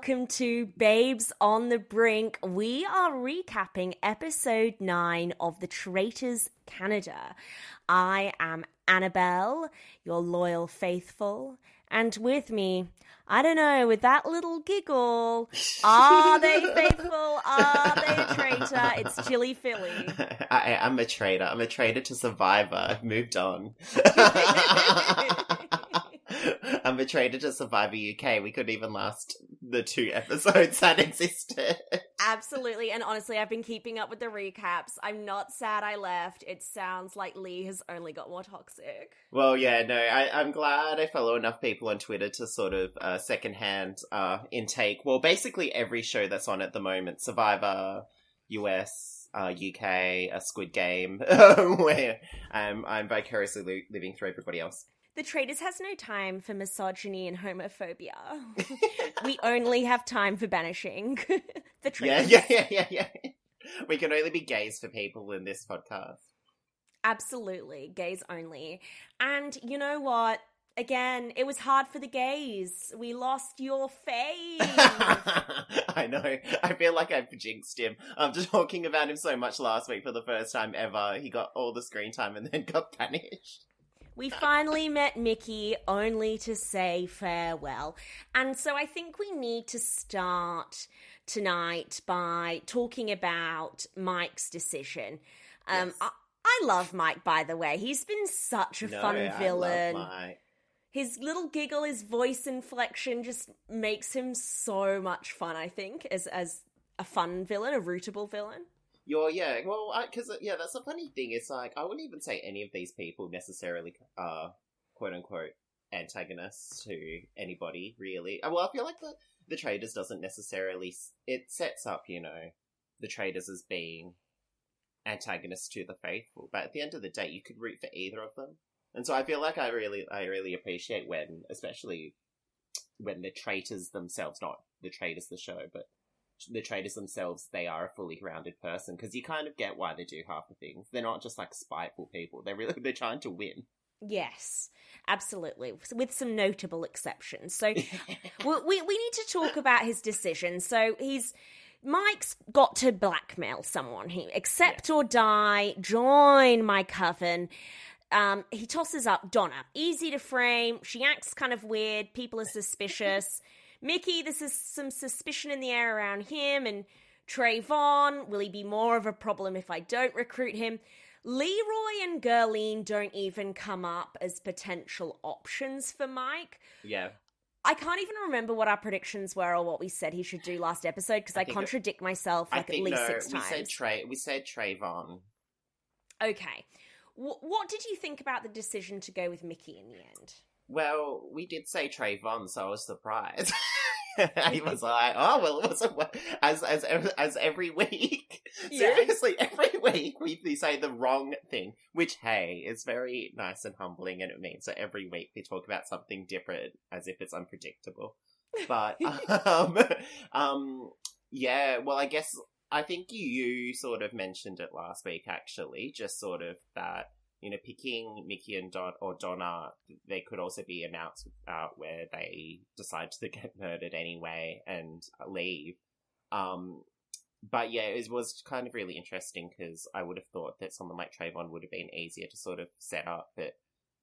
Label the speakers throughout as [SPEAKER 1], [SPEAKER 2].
[SPEAKER 1] welcome to Babes on the Brink. We are recapping episode 9 of The Traitors Canada. I am Annabel, your loyal faithful, and with me, I don't know, with that little giggle, are they faithful? Are they a traitor? It's ChiliPhilly.
[SPEAKER 2] I, I'm a traitor. I'm a traitor to Survivor. I've moved on. I'm a traitor to Survivor UK. We couldn't even last the two episodes that existed.
[SPEAKER 1] Absolutely. And honestly, I've been keeping up with the recaps. I'm not sad I left. It sounds like Lee has only got more toxic.
[SPEAKER 2] Well, yeah, no, I, I'm glad I follow enough people on Twitter to sort of uh, secondhand uh, intake. Well, basically every show that's on at the moment Survivor, US, uh, UK, a Squid Game, where um, I'm vicariously li- living through everybody else.
[SPEAKER 1] The Traitors has no time for misogyny and homophobia. we only have time for banishing the
[SPEAKER 2] Yeah,
[SPEAKER 1] Traitors.
[SPEAKER 2] yeah, yeah, yeah, yeah. We can only be gays for people in this podcast.
[SPEAKER 1] Absolutely, gays only. And you know what? Again, it was hard for the gays. We lost your face.
[SPEAKER 2] I know. I feel like I've jinxed him. I'm just talking about him so much last week for the first time ever, he got all the screen time and then got banished.
[SPEAKER 1] We finally met Mickey only to say farewell. And so I think we need to start tonight by talking about Mike's decision. Um,
[SPEAKER 2] Yes.
[SPEAKER 1] I, I love Mike, by the way. He's been such a
[SPEAKER 2] No,
[SPEAKER 1] fun
[SPEAKER 2] I love
[SPEAKER 1] villain. His little giggle, his voice inflection just makes him so much fun, I think, as, as a fun villain, a rootable villain.
[SPEAKER 2] Yeah, well, because, yeah, that's a funny thing. It's like, I wouldn't even say any of these people necessarily are, quote unquote, antagonists to anybody, really. Uh, Well, I feel like the, the traitors doesn't necessarily, it sets up, you know, the traitors as being antagonists to the faithful, but at the end of the day, you could root for either of them. And so I feel like I really, I really appreciate when, especially when the traitors themselves, not the traitors the show, but the traitors themselves, they are a fully grounded person because you kind of get why they do half the things. They're not just like spiteful people. They're really they're trying to win.
[SPEAKER 1] Yes, absolutely, with some notable exceptions. So we, we we need to talk about his decision. So he's Mike's got to blackmail someone. He accept or die, join my coven. Um, he tosses up Donna, easy to frame. She acts kind of weird. People are suspicious. Mickey, this is some suspicion in the air around him. And Trayvon, will he be more of a problem if I don't recruit him? Leroy and Gurleen don't even come up as potential options for Mike.
[SPEAKER 2] Yeah,
[SPEAKER 1] I can't even remember what our predictions were or what we said he should do last episode because I,
[SPEAKER 2] I think it-
[SPEAKER 1] contradict myself like at least
[SPEAKER 2] no.
[SPEAKER 1] six
[SPEAKER 2] we
[SPEAKER 1] times.
[SPEAKER 2] said Trey. We said Trayvon.
[SPEAKER 1] okay. W- what did you think about the decision to go with Mickey in the end?
[SPEAKER 2] Well, we did say Trayvon, so I was surprised. he was like, "Oh well, it wasn't wa- as as as every week."
[SPEAKER 1] Yeah.
[SPEAKER 2] Seriously, every week we, we say the wrong thing, which hey is very nice and humbling, and it means that every week we talk about something different as if it's unpredictable. But um, um, yeah, well, I guess I think you sort of mentioned it last week, actually, just sort of that you know, picking Mickey and Don or Donna, they could also be announced uh, where they decide to get murdered anyway and leave. Um, but yeah, it was kind of really interesting because I would have thought that someone like Trayvon would have been easier to sort of set up, but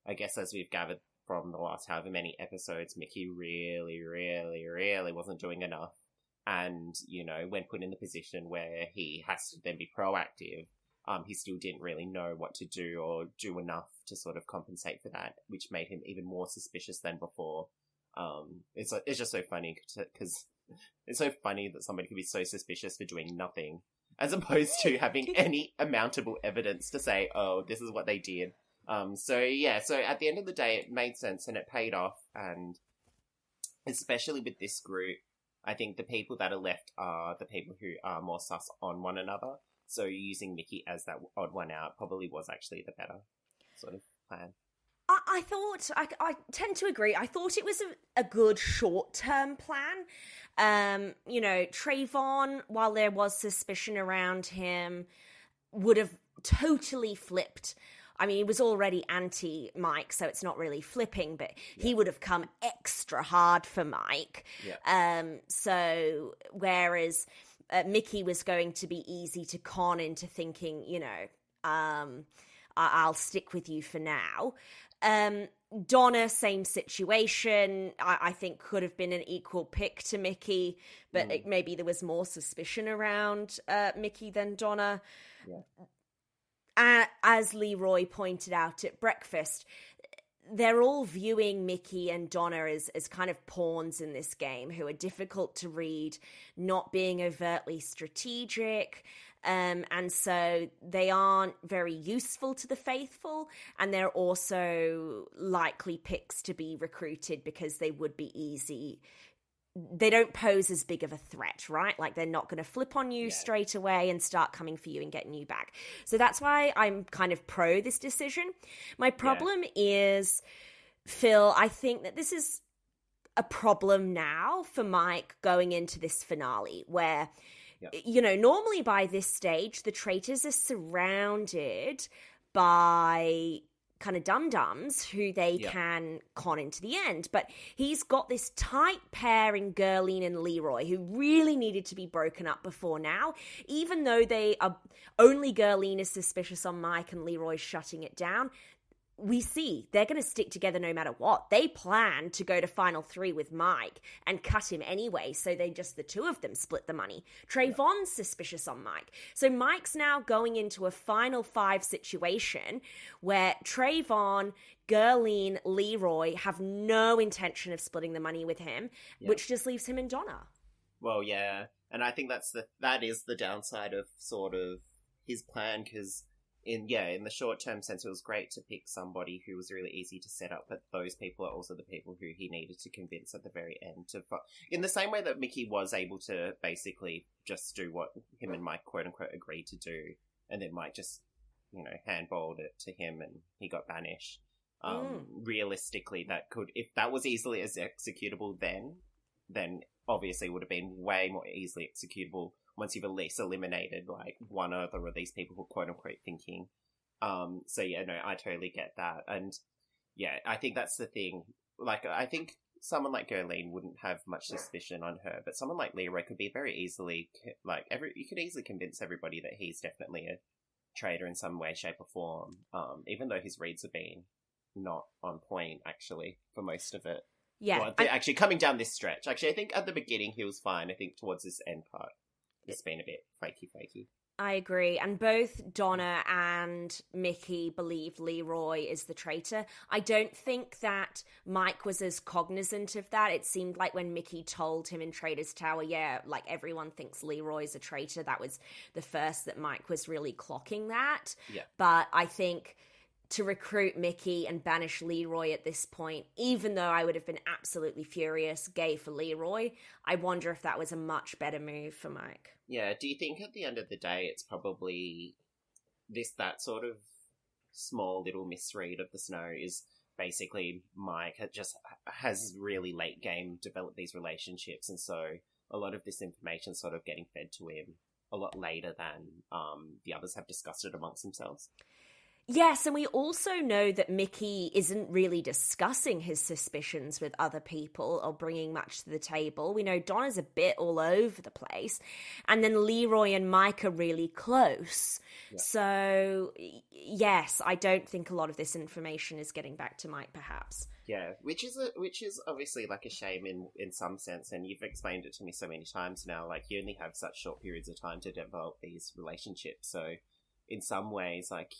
[SPEAKER 2] I guess as we've gathered from the last however many episodes, Mickey really, really, really wasn't doing enough. And, you know, when put in the position where he has to then be proactive, um, he still didn't really know what to do or do enough to sort of compensate for that, which made him even more suspicious than before. Um, it's it's just so funny because it's so funny that somebody could be so suspicious for doing nothing, as opposed to having any amountable evidence to say, "Oh, this is what they did." Um, so yeah, so at the end of the day, it made sense and it paid off, and especially with this group, I think the people that are left are the people who are more sus on one another. So using Mickey as that odd one out probably was actually the better sort of plan.
[SPEAKER 1] I, I thought I, I tend to agree. I thought it was a, a good short term plan. Um, you know, Trayvon, while there was suspicion around him, would have totally flipped I mean, he was already anti Mike, so it's not really flipping, but yeah. he would have come extra hard for Mike.
[SPEAKER 2] Yeah.
[SPEAKER 1] Um, so, whereas uh, Mickey was going to be easy to con into thinking, you know, um, I- will stick with you for now. Um, Donna, same situation. I, I, think could have been an equal pick to Mickey, but mm. it, maybe there was more suspicion around uh, Mickey than Donna.
[SPEAKER 2] Yeah.
[SPEAKER 1] Uh, as Leroy pointed out at breakfast, they're all viewing Mickey and Donna as, as kind of pawns in this game who are difficult to read, not being overtly strategic. Um, and so they aren't very useful to the faithful, and they're also likely picks to be recruited because they would be easy. They don't pose as big of a threat, right? Like they're not going to flip on you yeah. straight away and start coming for you and getting you back. So that's why I'm kind of pro this decision. My problem yeah. is, Phil, I think that this is a problem now for Mike going into this finale where Yep. You know, normally by this stage, the traitors are surrounded by kind of dum dums who they yep. can con into the end. But he's got this tight pair in Gurleen and Leroy who really needed to be broken up before now, even though they are only Gurleen is suspicious on Mike and Leroy's shutting it down we see they're going to stick together no matter what. They plan to go to final three with Mike and cut him anyway, so they just the two of them split the money. Trayvon's suspicious on Mike. So Mike's now going into a final five situation where Trayvon, Gurleen, Leroy have no intention of splitting the money with him, which just leaves him and Donna.
[SPEAKER 2] Well, yeah. And I think that's the that is the downside of sort of his plan because in yeah, in the short term sense, it was great to pick somebody who was really easy to set up, but those people are also the people who he needed to convince at the very end to. In the same way that Mickey was able to basically just do what him and Mike quote unquote agreed to do, and then Mike just you know handballed it to him, and he got banished. Um, mm. Realistically, that could if that was easily as executable then, then obviously would have been way more easily executable once you've at least eliminated like one other of these people who are quote unquote thinking. Um, so yeah, no, I totally get that. And yeah, I think that's the thing. Like, I think someone like Gurleen wouldn't have much suspicion on her, but someone like Leroy could be very easily, like, every, you could easily convince everybody that he's definitely a traitor in some way, shape, or form. Um, even though his reads have been not on point, actually, for most of it.
[SPEAKER 1] Yeah.
[SPEAKER 2] Well, actually, coming down this stretch. Actually, I think at the beginning he was fine. I think towards this end part, it's been a bit fakey fakey.
[SPEAKER 1] I agree. And both Donna and Mickey believe Leroy is the traitor. I don't think that Mike was as cognizant of that. It seemed like when Mickey told him in Traitor's Tower, yeah, like everyone thinks Leroy's a traitor, that was the first that Mike was really clocking that.
[SPEAKER 2] Yeah.
[SPEAKER 1] But I think to recruit Mickey and banish Leroy at this point, even though I would have been absolutely furious, gay for Leroy, I wonder if that was a much better move for Mike.
[SPEAKER 2] Yeah, do you think at the end of the day it's probably this that sort of small little misread of the snow is basically Mike just has really late game developed these relationships and so a lot of this information sort of getting fed to him a lot later than um, the others have discussed it amongst themselves.
[SPEAKER 1] Yes, and we also know that Mickey isn't really discussing his suspicions with other people or bringing much to the table. We know Donna's a bit all over the place, and then Leroy and Mike are really close. Yeah. So, yes, I don't think a lot of this information is getting back to Mike, perhaps.
[SPEAKER 2] Yeah, which is a, which is obviously like a shame in in some sense, and you've explained it to me so many times now. Like you only have such short periods of time to develop these relationships, so in some ways, like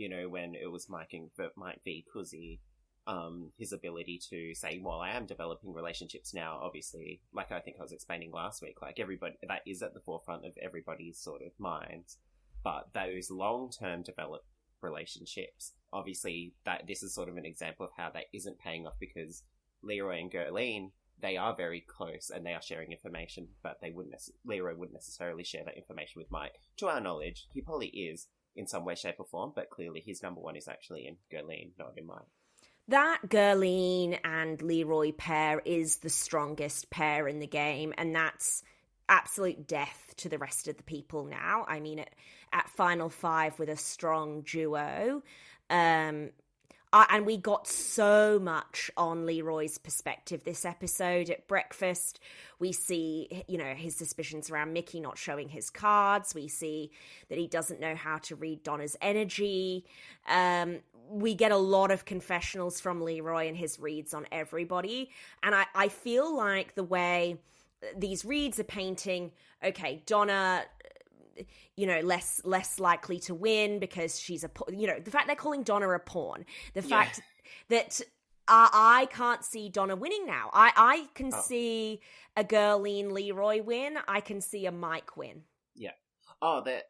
[SPEAKER 2] you know, when it was Mike and Mike v. Kuzi, um, his ability to say, well, I am developing relationships now, obviously, like I think I was explaining last week, like everybody, that is at the forefront of everybody's sort of minds. But those long term developed relationships, obviously, that this is sort of an example of how that isn't paying off because Leroy and Gurleen, they are very close and they are sharing information, but they wouldn't, Leroy wouldn't necessarily share that information with Mike. To our knowledge, he probably is, in some way, shape, or form, but clearly his number one is actually in Gurleen, not in mine.
[SPEAKER 1] That Gurleen and Leroy pair is the strongest pair in the game, and that's absolute death to the rest of the people now. I mean, at, at Final Five with a strong duo, Um, uh, and we got so much on Leroy's perspective this episode at breakfast. We see, you know, his suspicions around Mickey not showing his cards. We see that he doesn't know how to read Donna's energy. Um, we get a lot of confessionals from Leroy and his reads on everybody. And I, I feel like the way these reads are painting, okay, Donna you know less less likely to win because she's a you know the fact they're calling Donna a pawn the fact yeah. that uh, I can't see Donna winning now I I can oh. see a Gurleen Leroy win I can see a Mike win
[SPEAKER 2] yeah oh that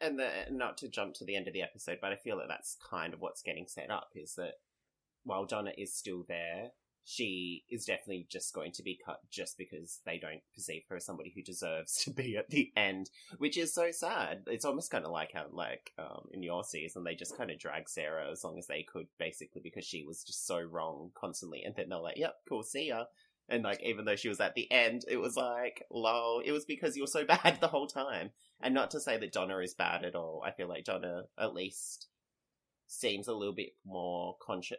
[SPEAKER 2] and the, not to jump to the end of the episode but I feel that that's kind of what's getting set up is that while Donna is still there she is definitely just going to be cut just because they don't perceive her as somebody who deserves to be at the end, which is so sad. It's almost kind of like how, like, um, in your season, they just kind of drag Sarah as long as they could, basically, because she was just so wrong constantly. And then they're like, yep, cool, see ya. And, like, even though she was at the end, it was like, lol, it was because you were so bad the whole time. And not to say that Donna is bad at all. I feel like Donna, at least, seems a little bit more conscious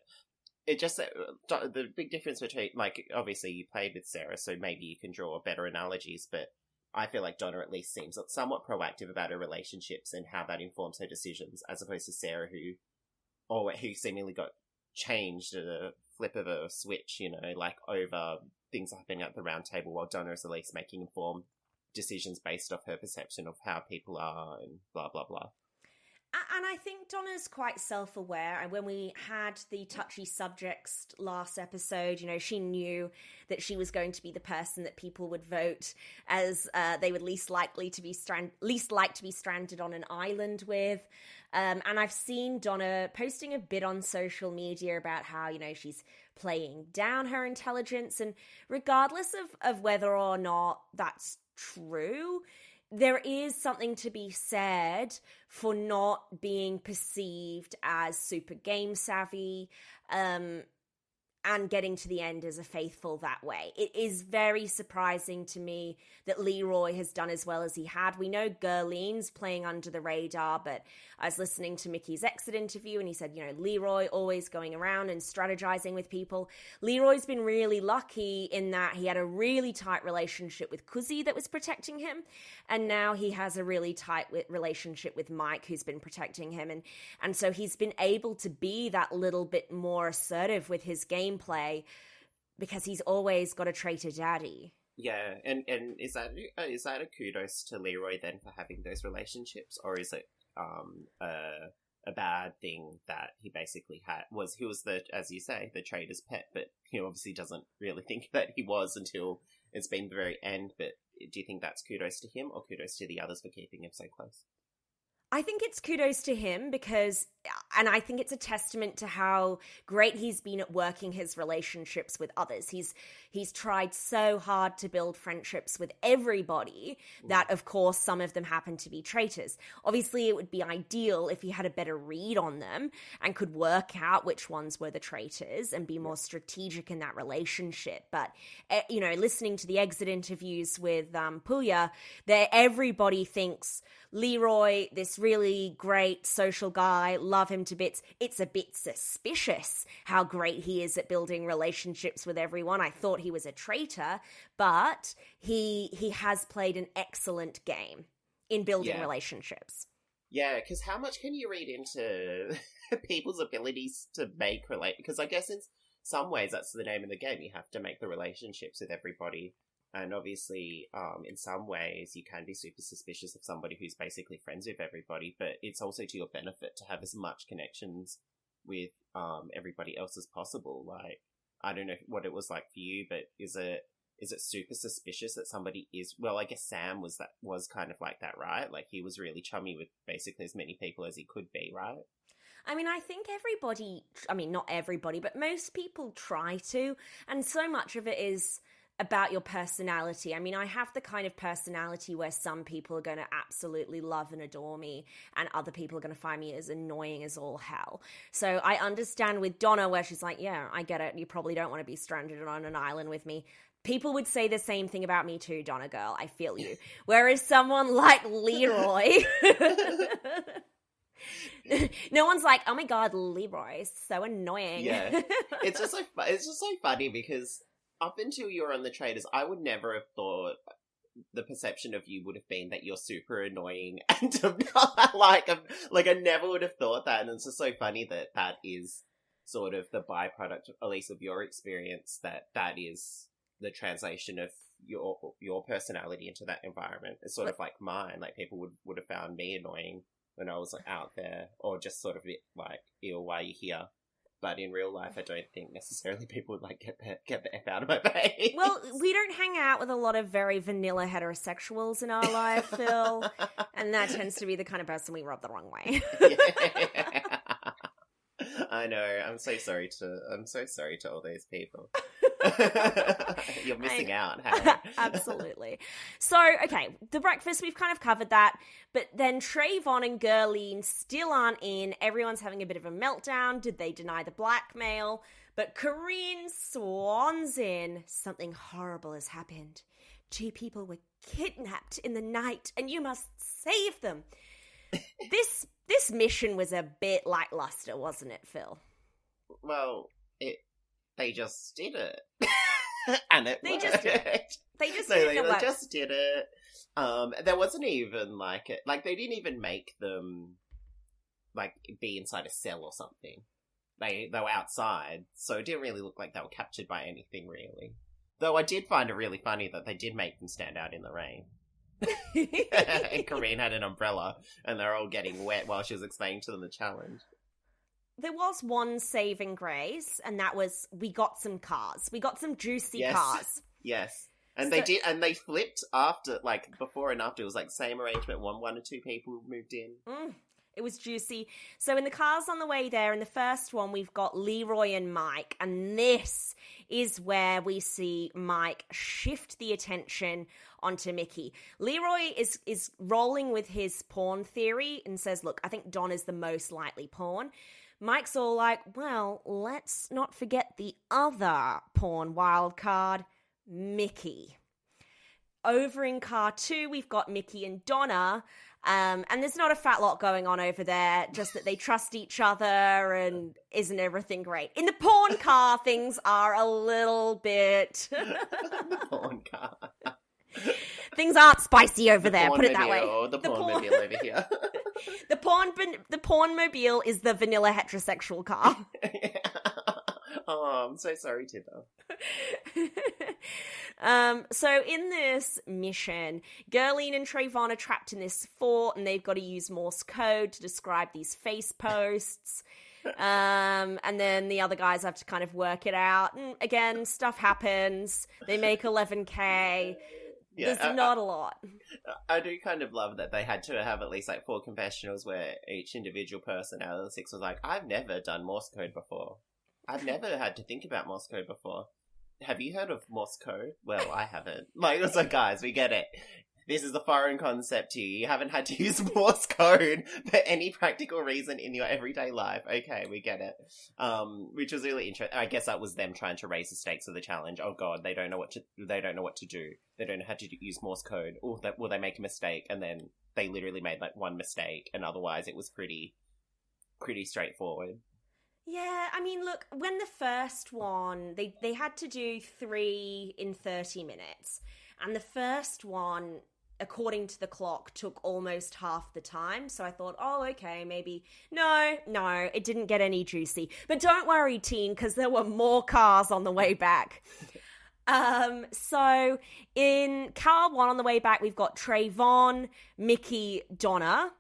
[SPEAKER 2] it just uh, the big difference between like obviously you played with Sarah, so maybe you can draw better analogies, but I feel like Donna at least seems somewhat proactive about her relationships and how that informs her decisions, as opposed to Sarah, who or who seemingly got changed at a flip of a switch, you know, like over things happening at the round table, while Donna is at least making informed decisions based off her perception of how people are and blah blah blah.
[SPEAKER 1] And I think Donna's quite self aware. And when we had the touchy subjects last episode, you know, she knew that she was going to be the person that people would vote as uh, they would least likely to be strand- least like to be stranded on an island with. Um, and I've seen Donna posting a bit on social media about how, you know, she's playing down her intelligence. And regardless of, of whether or not that's true, there is something to be said for not being perceived as super game savvy um, and getting to the end as a faithful that way. It is very surprising to me that Leroy has done as well as he had. We know Gurleen's playing under the radar, but I was listening to Mickey's exit interview and he said, you know, Leroy always going around and strategizing with people. Leroy's been really lucky in that he had a really tight relationship with Kuzi that was protecting him. And now he has a really tight relationship with Mike who's been protecting him. And, and so he's been able to be that little bit more assertive with his game gameplay because he's always got a traitor daddy.
[SPEAKER 2] Yeah, and and is that uh, that a kudos to Leroy then for having those relationships, or is it um a a bad thing that he basically had was he was the as you say the traitor's pet, but he obviously doesn't really think that he was until it's been the very end. But do you think that's kudos to him or kudos to the others for keeping him so close?
[SPEAKER 1] I think it's kudos to him because, and I think it's a testament to how great he's been at working his relationships with others. He's he's tried so hard to build friendships with everybody that, of course, some of them happen to be traitors. Obviously, it would be ideal if he had a better read on them and could work out which ones were the traitors and be more strategic in that relationship. But eh, you know, listening to the exit interviews with um, Pooya, there everybody thinks Leroy, this really great social guy, love him to bits. It's a bit suspicious how great he is at building relationships with everyone. I thought he was a traitor, but he he has played an excellent game in building yeah. relationships.
[SPEAKER 2] Yeah, because how much can you read into people's abilities to make relate? Because I guess in some ways that's the name of the game. You have to make the relationships with everybody and obviously, um, in some ways, you can be super suspicious of somebody who's basically friends with everybody, but it's also to your benefit to have as much connections with um, everybody else as possible. Like, I don't know what it was like for you, but is it is it super suspicious that somebody is well i guess sam was that was kind of like that right like he was really chummy with basically as many people as he could be right
[SPEAKER 1] I mean, I think everybody, I mean, not everybody, but most people try to. And so much of it is about your personality. I mean, I have the kind of personality where some people are going to absolutely love and adore me, and other people are going to find me as annoying as all hell. So I understand with Donna, where she's like, Yeah, I get it. You probably don't want to be stranded on an island with me. People would say the same thing about me too, Donna girl. I feel you. Whereas someone like Leroy. no one's like, oh my god, Leroy, so annoying.
[SPEAKER 2] Yeah. it's just fu- it's just so funny because up until you're on the traitors, I would never have thought the perception of you would have been that you're super annoying and like um, like I never would have thought that, and it's just so funny that that is sort of the byproduct, at least of your experience, that that is the translation of your your personality into that environment. It's sort of like mine. Like people would would have found me annoying when I was out there, or just sort of like, why are you here? But in real life, I don't think necessarily people would like get the, get the f out of my face.
[SPEAKER 1] Well, we don't hang out with a lot of very vanilla heterosexuals in our life, Phil, and that tends to be the kind of person we rub the wrong way.
[SPEAKER 2] Yeah. I know. I'm so sorry to. I'm so sorry to all those people. You're missing out.
[SPEAKER 1] Absolutely. So, okay, the breakfast, we've kind of covered that. But then Trayvon and Gurleen still aren't in. Everyone's having a bit of a meltdown. Did they deny the blackmail? But Karine swans in. Something horrible has happened. Two people were kidnapped in the night, and you must save them. this this mission was a bit lackluster, wasn't it, Phil?
[SPEAKER 2] Well, it. They just did it, and it
[SPEAKER 1] They
[SPEAKER 2] worked.
[SPEAKER 1] just did They just
[SPEAKER 2] No,
[SPEAKER 1] did
[SPEAKER 2] they,
[SPEAKER 1] it
[SPEAKER 2] they just did it. Um, there wasn't even like it. Like they didn't even make them like be inside a cell or something. They they were outside, so it didn't really look like they were captured by anything really. Though I did find it really funny that they did make them stand out in the rain. and Karine had an umbrella, and they're all getting wet while she was explaining to them the challenge.
[SPEAKER 1] There was one saving grace, and that was we got some cars. We got some juicy
[SPEAKER 2] Yes.
[SPEAKER 1] cars.
[SPEAKER 2] Yes. And they did, and they flipped after, like before and after. It was like same arrangement. One, one or two people moved in.
[SPEAKER 1] Mm, it was juicy. So in the cars on the way there, in the first one, we've got Leroy and Mike, and this is where we see Mike shift the attention onto Mickey. Leroy is is rolling with his pawn theory and says, "Look, I think Don is the most likely pawn." Mike's all like, "Well, let's not forget the other porn wild card, Mickey." Over in car two, we've got Mickey and Donna. Um, and there's not a fat lot going on over there, just that they trust each other and isn't everything great. In the porn car, things are a little bit.
[SPEAKER 2] the pawn car.
[SPEAKER 1] things aren't spicy over
[SPEAKER 2] The
[SPEAKER 1] there, put it that way.
[SPEAKER 2] The
[SPEAKER 1] The
[SPEAKER 2] pawn- mobile over here.
[SPEAKER 1] The pawn, the pawn mobile is the vanilla heterosexual car.
[SPEAKER 2] oh, I'm so sorry, Tibbo.
[SPEAKER 1] um, so in this mission, Gurleen and Trayvon are trapped in this fort, and they've got to use Morse code to describe these face posts. um, and then the other guys have to kind of work it out. And again, stuff happens. They make 11k.
[SPEAKER 2] Yeah,
[SPEAKER 1] There's
[SPEAKER 2] I,
[SPEAKER 1] not a lot.
[SPEAKER 2] I, I do kind of love that they had to have at least like four confessionals where each individual person out of the six was like, "I've never done Morse code before. I've never had to think about Morse code before. Have you heard of Morse code? Well, I haven't. Like, it's like, guys, we get it. This is a foreign concept to you. You haven't had to use Morse code for any practical reason in your everyday life. Okay, we get it. Um, which was really interesting. I guess that was them trying to raise the stakes of the challenge. Oh god, they don't know what to. They don't know what to do. They don't know how to use Morse code. Or that will they make a mistake? And then they literally made like one mistake, and otherwise it was pretty, pretty straightforward.
[SPEAKER 1] Yeah, I mean, look, when the first one, they they had to do three in thirty minutes, and the first one, according to the clock, took almost half the time. So I thought, oh, okay, maybe no, no, it didn't get any juicy. But don't worry, teen, because there were more cars on the way back. Um, so in car one on the way back, we've got Trayvon, Mickey, Donna,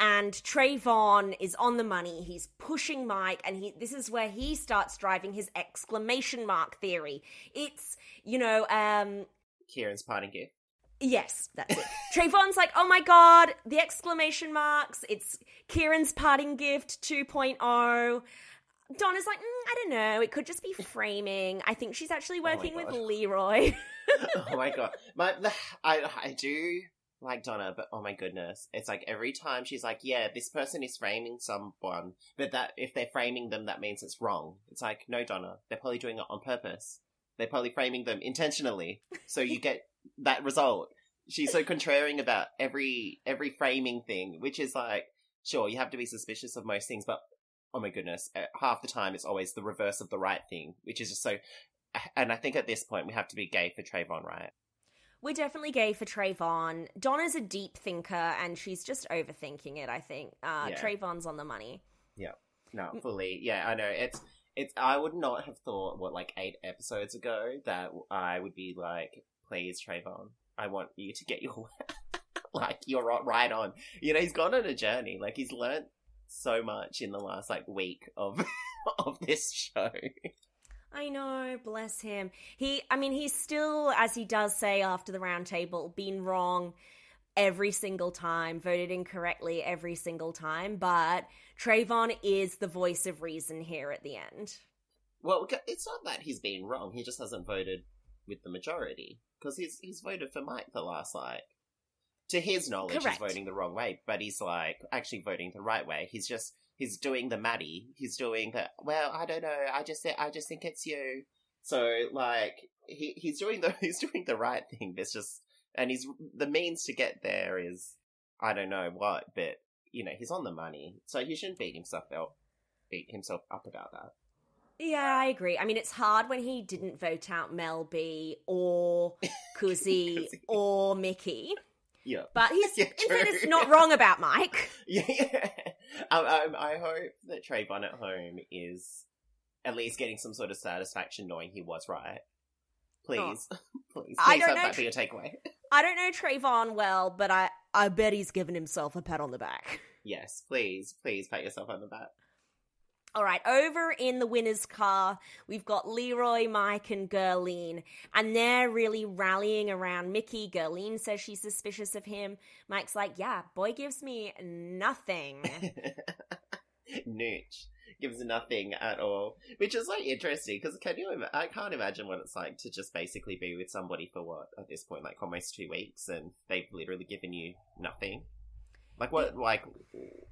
[SPEAKER 1] and Trayvon is on the money. He's pushing Mike, and he this is where he starts driving his exclamation mark theory. It's you know, um,
[SPEAKER 2] Kieran's parting gift.
[SPEAKER 1] Yes, that's it. Trayvon's like, oh my god, the exclamation marks. It's Kieran's parting gift 2.0. Donna's like, mm, I don't know. It could just be framing. I think she's actually
[SPEAKER 2] my
[SPEAKER 1] working with Leroy.
[SPEAKER 2] oh my god, my the, I I do like Donna, but oh my goodness, it's like every time she's like, yeah, this person is framing someone, but that if they're framing them, that means it's wrong. It's like, no, Donna, they're probably doing it on purpose. They're probably framing them intentionally, so you get that result. She's so contrarian about every every framing thing, which is like sure, you have to be suspicious of most things, but oh my goodness, uh, half the time it's always the reverse of the right thing, which is just so. And I think at this point we have to be gay for Trayvon, right?
[SPEAKER 1] We're definitely gay for Trayvon. Donna's a deep thinker and she's just overthinking it, I think. Uh,
[SPEAKER 2] Yeah.
[SPEAKER 1] Trayvon's on the money.
[SPEAKER 2] Yeah, no, fully. Yeah, I know. It's it's. I would not have thought what like eight episodes ago that I would be like, please, Trayvon, I want you to get your like you're right on. You know, he's gone on a journey. Like he's learnt so much in the last like week of of this show.
[SPEAKER 1] I know, bless him. He, I mean, he's still, as he does say after the round table, been wrong every single time, voted incorrectly every single time, but Trayvon is the voice of reason here at the end.
[SPEAKER 2] Well, it's not that he's been wrong. He just hasn't voted with the majority because he's he's voted for Mike the last like. To his knowledge,
[SPEAKER 1] Correct.
[SPEAKER 2] he's voting the wrong way, but he's like actually voting the right way. He's just he's doing the Maddie. He's doing the well. I don't know. I just I just think it's you. So like he he's doing the he's doing the right thing. It's just and he's the means to get there is I don't know what, but you know he's on the money, so he shouldn't beat himself up beat himself up about that.
[SPEAKER 1] Yeah, I agree. I mean, it's hard when he didn't vote out Mel B or Kuzi or Mickey,
[SPEAKER 2] Yeah.
[SPEAKER 1] but he's
[SPEAKER 2] Yeah,
[SPEAKER 1] in fairness not wrong about Mike.
[SPEAKER 2] Yeah, yeah. Um, um, I hope that Trayvon at home is at least getting some sort of satisfaction knowing he was right. Please, please, please
[SPEAKER 1] I don't know
[SPEAKER 2] that be your takeaway.
[SPEAKER 1] I don't know Trayvon well, but I I bet he's given himself a pat on the back.
[SPEAKER 2] yes, please, please pat yourself on the back.
[SPEAKER 1] All right, over in the winner's car, we've got Leroy, Mike, and Gurleen, and they're really rallying around Mickey. Gurleen says she's suspicious of him. Mike's like, yeah, boy gives me nothing.
[SPEAKER 2] Nooch gives nothing at all, which is like interesting because can you? Im- I can't imagine what it's like to just basically be with somebody for what at this point, like almost two weeks, and they've literally given you nothing. Like what? Like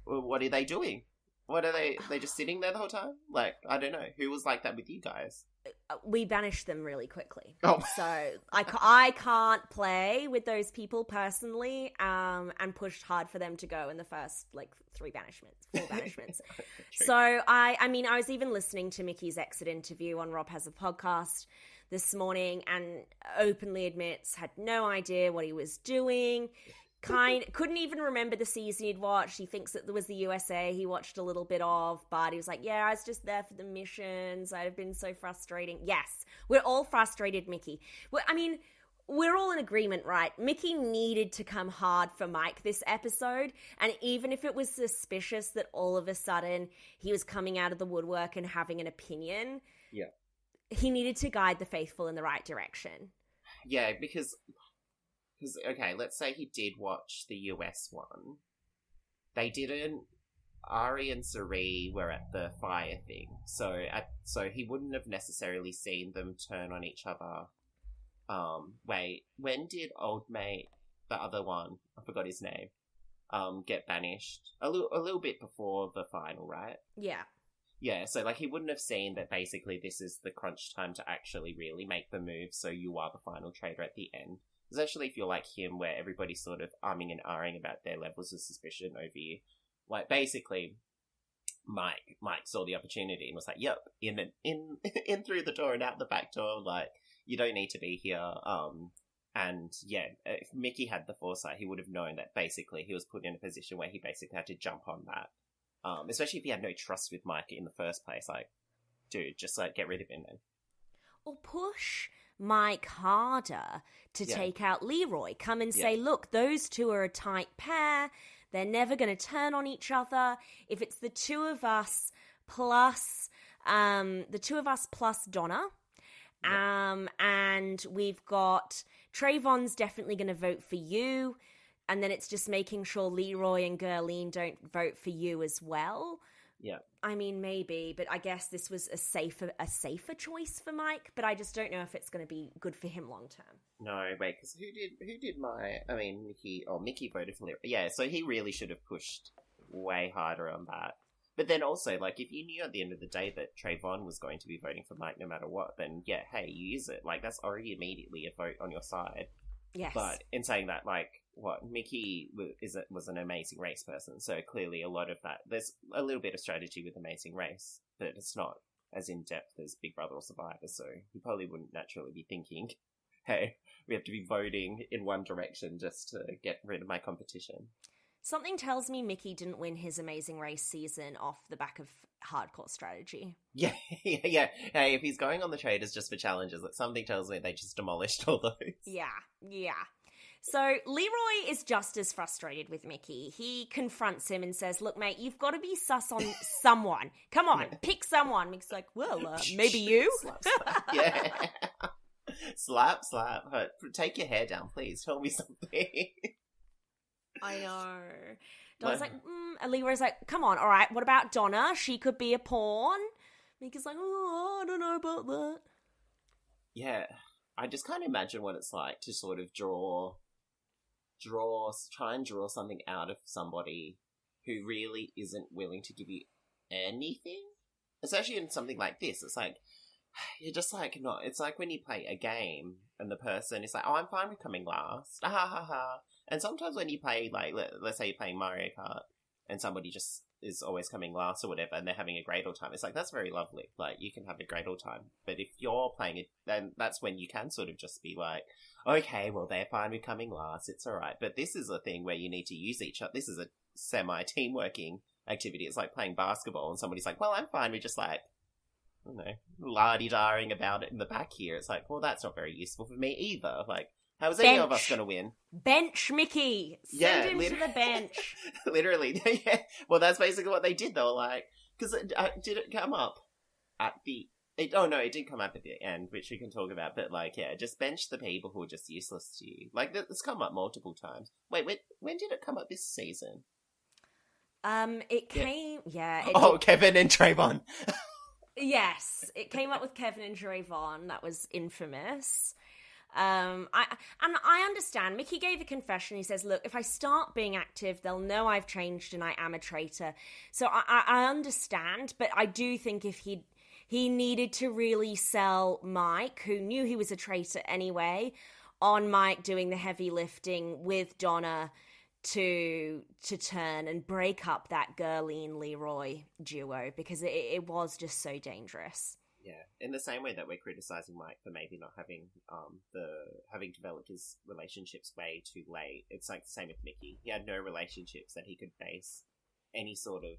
[SPEAKER 2] what are they doing? What are they? They just sitting there the whole time? Like I don't know. Who was like that with you guys?
[SPEAKER 1] Uh, we banished them really quickly.
[SPEAKER 2] Oh,
[SPEAKER 1] So I, ca- I can't play with those people personally um, and pushed hard for them to go in the first like three banishments, four banishments. So I, I mean, I was even listening to Mickey's exit interview on Rob Has a Podcast this morning, and openly admits had no idea what he was doing. Kind couldn't even remember the season he'd watched. He thinks that there was the USA he watched a little bit of, but he was like, "Yeah, I was just there for the missions. I'd have been so frustrating." Yes, we're all frustrated, Mickey. Well, I mean, we're all in agreement, right? Mickey needed to come hard for Mike this episode, and even if it was suspicious that all of a sudden he was coming out of the woodwork and having an opinion,
[SPEAKER 2] Yeah.
[SPEAKER 1] he needed to guide the faithful in the right direction.
[SPEAKER 2] yeah, because because okay, let's say he did watch the US one. They didn't. Arie and Cirie were at the fire thing, so at so he wouldn't have necessarily seen them turn on each other. Um, wait, when did old mate, the other one, I forgot his name, um, get banished? A little, a little bit before the final, right?
[SPEAKER 1] Yeah.
[SPEAKER 2] Yeah, so like he wouldn't have seen that basically this is the crunch time to actually really make the move, so you are the final traitor at the end. Especially if you're like him, where everybody's sort of arming and ahhing about their levels of suspicion over you. Like basically, Mike Mike saw the opportunity and was like, "Yep, in and in in through the door and out the back door. Like you don't need to be here." Um, and yeah, if Mickey had the foresight, he would have known that basically he was put in a position where he basically had to jump on that. Um, especially if he had no trust with Mike in the first place. Like, dude, just like get rid of him then.
[SPEAKER 1] Or push Mike harder to
[SPEAKER 2] Yeah.
[SPEAKER 1] take out Leroy. Come and
[SPEAKER 2] Yeah.
[SPEAKER 1] say, look, those two are a tight pair. They're never going to turn on each other. If it's the two of us plus um, the two of us plus Donna, um, and we've got Trayvon's definitely going to vote for you, and then it's just making sure Leroy and Gurleen don't vote for you as well.
[SPEAKER 2] Yeah.
[SPEAKER 1] I mean, maybe, but I guess this was a safer a safer choice for Mike. But I just don't know if it's going to be good for him long term.
[SPEAKER 2] No, wait, because who did who did my? I mean, Mickey. Oh, Mickey voted for Leroy. Yeah, so he really should have pushed way harder on that. But then also, like, if you knew at the end of the day that Trayvon was going to be voting for Mike no matter what, then yeah, hey, use it. Like, that's already immediately a vote on your side.
[SPEAKER 1] Yes.
[SPEAKER 2] But in saying that, like, what Mickey is a, was an amazing race person, so clearly a lot of that there's a little bit of strategy with Amazing Race, but it's not as in depth as Big Brother or Survivor. So he probably wouldn't naturally be thinking, "Hey, we have to be voting in one direction just to get rid of my competition."
[SPEAKER 1] Something tells me Mickey didn't win his Amazing Race season off the back of hardcore strategy.
[SPEAKER 2] Yeah, yeah, yeah. Hey, if he's going on the traitors just for challenges, like something tells me they just demolished all those.
[SPEAKER 1] Yeah, yeah. So Leroy is just as frustrated with Mickey. He confronts him and says, "Look, mate, you've got to be sus on someone. Come on, pick someone." Mickey's like, "Well, uh, maybe you."
[SPEAKER 2] slap, slap. Yeah. slap, slap. Take your hair down, please. Tell me something.
[SPEAKER 1] I know. Donna's like, mm, and Leroy's like, "Come on, all right. What about Donna? She could be a pawn." Mickey's like, "Oh, I don't know about that."
[SPEAKER 2] yeah, I just can't imagine what it's like to sort of draw, draw, try and draw something out of somebody who really isn't willing to give you anything. Especially in something like this, it's like you're just like not. It's like when you play a game and the person is like, "Oh, I'm fine with coming last," ha ha ha. And sometimes when you play like, let, let's say you're playing Mario Kart and somebody just is always coming last or whatever, and they're having a great old time. It's like that's very lovely. Like you can have a great old time. But if you're playing it, then that's when you can sort of just be like, okay, well they're fine with coming last. It's all right. But this is a thing where you need to use each other. This is a semi team working activity. It's like playing basketball, and somebody's like, well, I'm fine with just like. You know, lardy darring about it in the back here. It's like, well, that's not very useful for me either. Like, how is any of us going to win?
[SPEAKER 1] Bench Mickey. Send
[SPEAKER 2] Yeah,
[SPEAKER 1] him
[SPEAKER 2] lit-
[SPEAKER 1] to the bench.
[SPEAKER 2] Literally, yeah. Well, that's basically what they did. They were like, because uh, did it come up at the? It, oh no, it did come up at the end, which we can talk about. But like, yeah, just bench the people who are just useless to you. Like, it's come up multiple times. Wait, when, when did it come up this season?
[SPEAKER 1] Um, it came, yeah. It
[SPEAKER 2] Oh,
[SPEAKER 1] did-
[SPEAKER 2] Kevin and Trayvon.
[SPEAKER 1] yes, it came up with Kevin and Trayvon. That was infamous. Um, I and I understand. Mickey gave a confession. He says, "Look, if I start being active, they'll know I've changed and I am a traitor." So I, I, understand, but I do think if he he needed to really sell Mike, who knew he was a traitor anyway, on Mike doing the heavy lifting with Donna to to turn and break up that Gurleen Leroy duo because it, it was just so dangerous.
[SPEAKER 2] Yeah, in the same way that we're criticizing Mike for maybe not having um the having developed his relationships way too late, it's like the same with Mickey. He had no relationships that he could base any sort of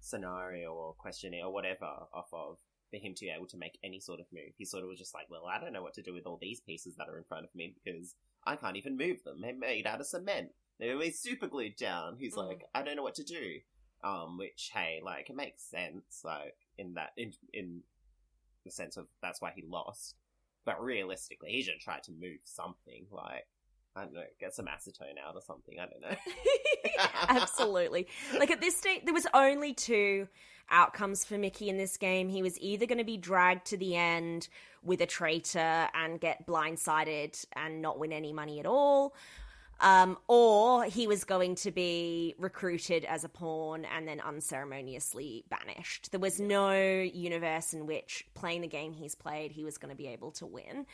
[SPEAKER 2] scenario or questioning or whatever off of for him to be able to make any sort of move. He sort of was just like, well, I don't know what to do with all these pieces that are in front of me because I can't even move them. They're made out of cement. They're super glued down. He's
[SPEAKER 1] Mm.
[SPEAKER 2] like, I don't know what to do. Um, which hey, like it makes sense, like in that in in the sense of that's why he lost. But realistically, he should try to move something, like I don't know, get some acetone out or something. I don't know.
[SPEAKER 1] Absolutely. Like at this stage, there was only two outcomes for Mickey in this game. He was either going to be dragged to the end with a traitor and get blindsided and not win any money at all. Um, or he was going to be recruited as a pawn and then unceremoniously banished. There was no universe in which playing the game he's played, he was going to be able to win.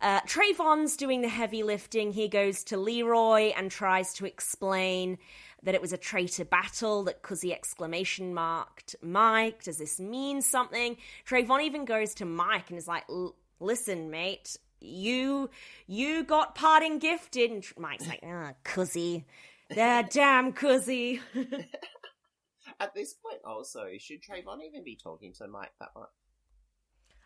[SPEAKER 1] Uh, Trayvon's doing the heavy lifting. He goes to Leroy and tries to explain that it was a traitor battle, that Kuzi exclamation marked Mike. Does this mean something? Trayvon even goes to Mike and is like, listen, mate, you you got parting gifted. And Tr- Mike's like, ah, Kuzi. That damn Kuzi.
[SPEAKER 2] At this point, also, should Trayvon even be talking to Mike that much?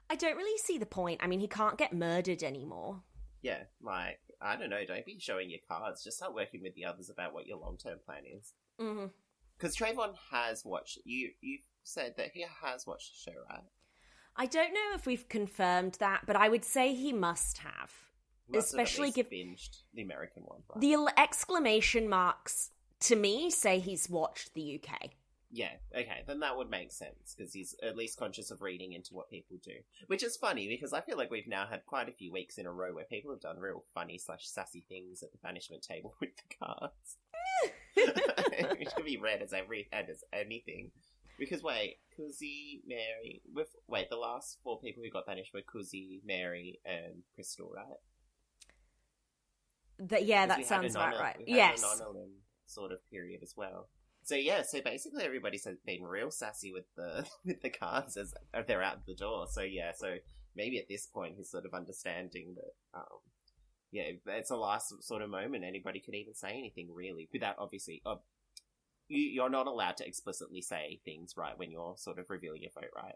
[SPEAKER 1] I don't really see the point. I mean, he can't get murdered anymore.
[SPEAKER 2] Yeah, like I don't know. Don't be showing your cards. Just start working with the others about what your long term plan is. Because Trayvon has watched. You you said that he has watched the show, right?
[SPEAKER 1] I don't know if we've confirmed that, but I would say he must have.
[SPEAKER 2] Must
[SPEAKER 1] Especially
[SPEAKER 2] least
[SPEAKER 1] give-
[SPEAKER 2] binged the American one. Right?
[SPEAKER 1] The exclamation marks to me say he's watched the UK.
[SPEAKER 2] Yeah, okay, then that would make sense because he's at least conscious of reading into what people do. Which is funny because I feel like we've now had quite a few weeks in a row where people have done real funny slash sassy things at the banishment table with the cards. Which could be read as every and as anything. Because wait, Kuzi, Mary, with wait, the last four people who got banished were Kuzi, Mary, and Crystal, right?
[SPEAKER 1] That yeah, that sounds about right. Yes.
[SPEAKER 2] sort of period as well. So yeah, so basically everybody's been real sassy with the with the cards as they're out the door. So yeah, so maybe at this point he's sort of understanding that, um, yeah, it's a last sort of moment anybody could even say anything really without obviously. Uh, you, you're not allowed to explicitly say things, right, when you're sort of revealing your vote, right?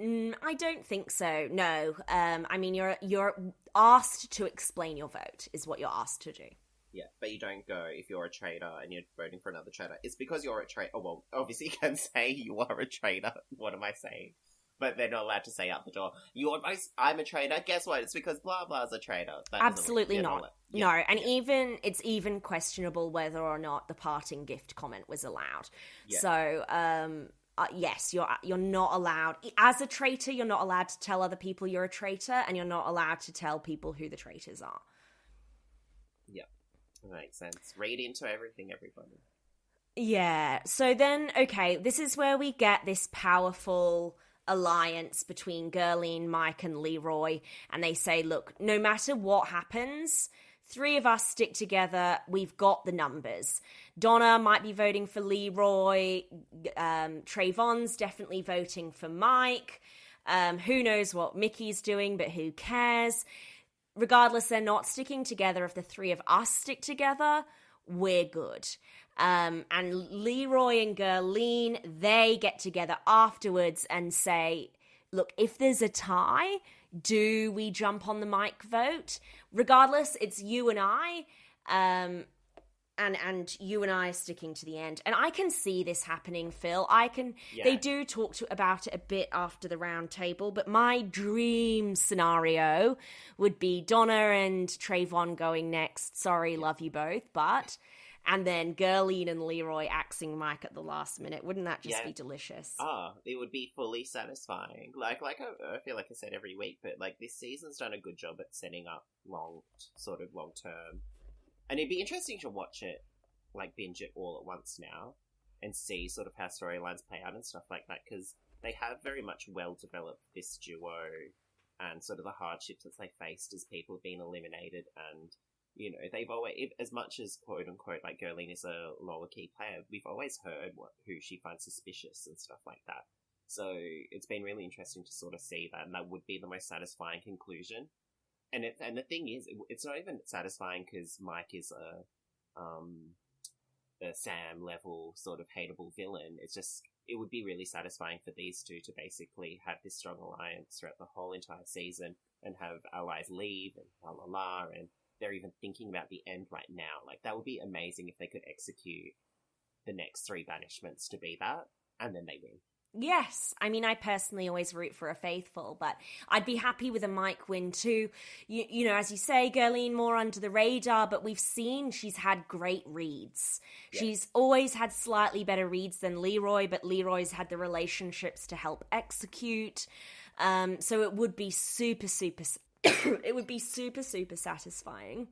[SPEAKER 1] Mm, I don't think so. No. Um, I mean, you're you're asked to explain your vote. Is what you're asked to do.
[SPEAKER 2] Yeah, but you don't go if you're a traitor and you're voting for another traitor. It's because you're a traitor. Oh, well, obviously you can say you are a traitor. What am I saying? But they're not allowed to say out the door, you're my, I'm a traitor. Guess what? It's because blah blah is a traitor. That.
[SPEAKER 1] Absolutely not.
[SPEAKER 2] Yeah,
[SPEAKER 1] No, and
[SPEAKER 2] yeah.
[SPEAKER 1] even it's even questionable whether or not the parting gift comment was allowed.
[SPEAKER 2] Yeah.
[SPEAKER 1] So, um, uh, yes, you're you're not allowed as a traitor. You're not allowed to tell other people you're a traitor, and you're not allowed to tell people who the traitors are.
[SPEAKER 2] Yeah, makes sense. Read into everything, everybody.
[SPEAKER 1] Yeah. So then, okay, this is where we get this powerful alliance between Gurleen, Mike, and Leroy. And they say, look, no matter what happens, three of us stick together. We've got the numbers. Donna might be voting for Leroy. Um, Trayvon's definitely voting for Mike. Um, who knows what Mickey's doing, but who cares? regardless, they're not sticking together. If the three of us stick together, we're good. Um, and Leroy and Gurleen, they get together afterwards and say, look, if there's a tie, do we jump on the Mike vote? Regardless, it's you and I. Um, and and you and I are sticking to the end, and I can see this happening, Phil. I can.
[SPEAKER 2] Yeah.
[SPEAKER 1] They do talk to, about it a bit after the round table, but my dream scenario would be Donna and Trayvon going next. Sorry, love you both, but and then Gurleen and Leroy axing Mike at the last minute. Wouldn't that just
[SPEAKER 2] Yeah.
[SPEAKER 1] be delicious?
[SPEAKER 2] Ah, it would be fully satisfying. Like, like I, I feel like I said every week, but like this season's done a good job at setting up long, sort of long term, and it'd be interesting to watch it, like binge it all at once now, and see sort of how storylines play out and stuff like that because they have very much well developed this duo and sort of the hardships that they faced as people have been eliminated and you know, they've always, as much as quote unquote, like Gurleen is a lower key player, we've always heard what, who she finds suspicious and stuff like that. So it's been really interesting to sort of see that, and that would be the most satisfying conclusion. And it, and the thing is, it, it's not even satisfying because Mike is a, um, a Sam level sort of hateable villain. It's just, it would be really satisfying for these two to basically have this strong alliance throughout the whole entire season and have allies leave and la la la and they're even thinking about the end right now. Like that would be amazing if they could execute the next three banishments to be that, and then they win.
[SPEAKER 1] Yes, I mean, I personally always root for a faithful, but I'd be happy with a Mike win too. You, you know, as you say, Gurleen more under the radar, but we've seen she's had great reads.
[SPEAKER 2] Yeah.
[SPEAKER 1] She's always had slightly better reads than Leroy, but Leroy's had the relationships to help execute. Um, so it would be super, super. it would be super, super satisfying.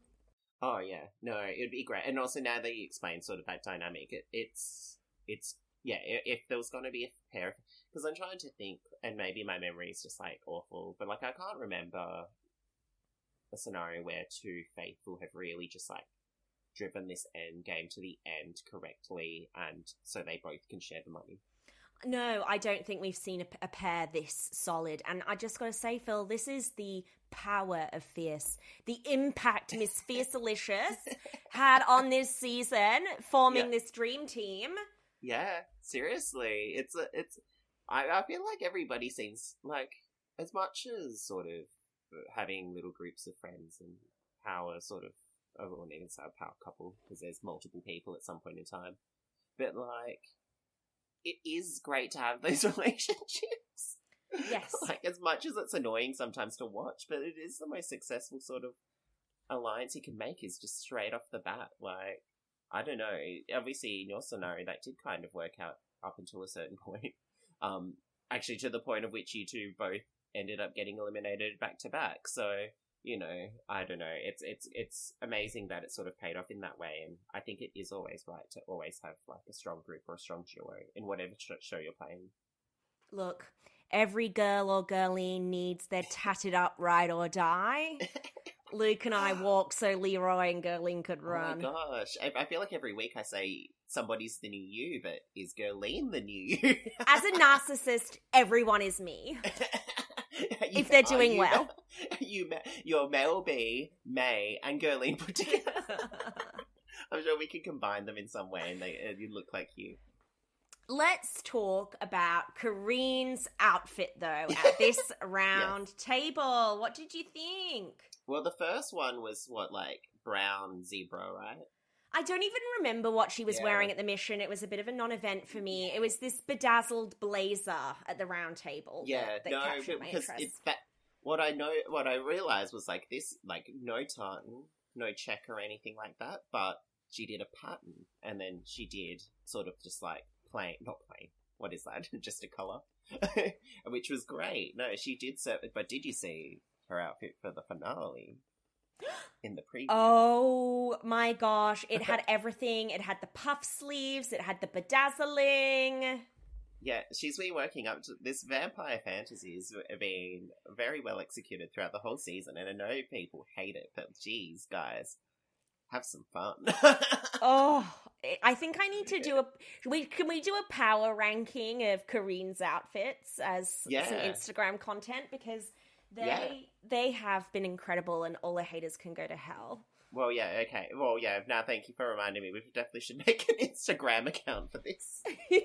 [SPEAKER 2] Oh yeah, no, it'd be great. And also now that you explain sort of that dynamic, it, it's it's yeah. If there was going to be a pair, because I'm trying to think, and maybe my memory is just like awful, but like I can't remember a scenario where two faithful have really just like driven this end game to the end correctly, and so they both can share the money.
[SPEAKER 1] No, I don't think we've seen a, a pair this solid. And I just got to say, Phil, this is the power of Fierce. The impact Miss Fierce Fiercelicious had on this season, forming
[SPEAKER 2] Yeah.
[SPEAKER 1] this dream team.
[SPEAKER 2] Yeah, seriously, it's a, it's. I I feel like everybody seems like as much as sort of having little groups of friends and power sort of. I wouldn't even say a power couple because there's multiple people at some point in time, but like, it is great to have those relationships.
[SPEAKER 1] Yes.
[SPEAKER 2] like as much as it's annoying sometimes to watch, but it is the most successful sort of alliance you can make. Is just straight off the bat, like I don't know. Obviously, in your scenario, that did kind of work out up until a certain point. Um, actually, to the point of which you two both ended up getting eliminated back to back. So, you know, I don't know. It's it's it's amazing that it sort of paid off in that way, and I think it is always right to always have like a strong group or a strong duo in whatever sh- show you're playing.
[SPEAKER 1] Look, every girl or girlie needs their tatted up ride or die. Luke and I walk so Leroy and Gurleen could run.
[SPEAKER 2] Oh my gosh. I, I feel like every week I say somebody's the new you, but is Gurleen the new you?
[SPEAKER 1] As a narcissist, everyone is me. if they're doing well.
[SPEAKER 2] You, you're Mel B, May, and Gurleen put together. I'm sure we can combine them in some way and they uh, and you look like you.
[SPEAKER 1] Let's talk about Karine's outfit though at this round yes. table. What did you think?
[SPEAKER 2] Well, the first one was what like brown zebra, right?
[SPEAKER 1] I don't even remember what she was yeah. wearing at the mission. It was a bit of a non-event for me. It was this bedazzled blazer at the round table.
[SPEAKER 2] Yeah,
[SPEAKER 1] that, that
[SPEAKER 2] no, because it's that. What I know, what I realized was like this, like no tartan, no check or anything like that, but she did a pattern, and then she did sort of just like plain, not plain. What is that? just a color, which was great. No, she did so. But did you see her outfit for the finale? in the preview.
[SPEAKER 1] Oh my gosh. It had everything. It had the puff sleeves, it had the bedazzling.
[SPEAKER 2] Yeah, she's been working up to this vampire fantasy has been very well executed throughout the whole season, and I know people hate it, but geez, guys, have some fun.
[SPEAKER 1] oh, I think I need to do a. We can we do a power ranking of Karine's outfits as yeah. some Instagram content because they yeah. they have been incredible, and all the haters can go to hell.
[SPEAKER 2] Well, yeah, okay. Well, yeah. Now, thank you for reminding me. We definitely should make an Instagram account for this.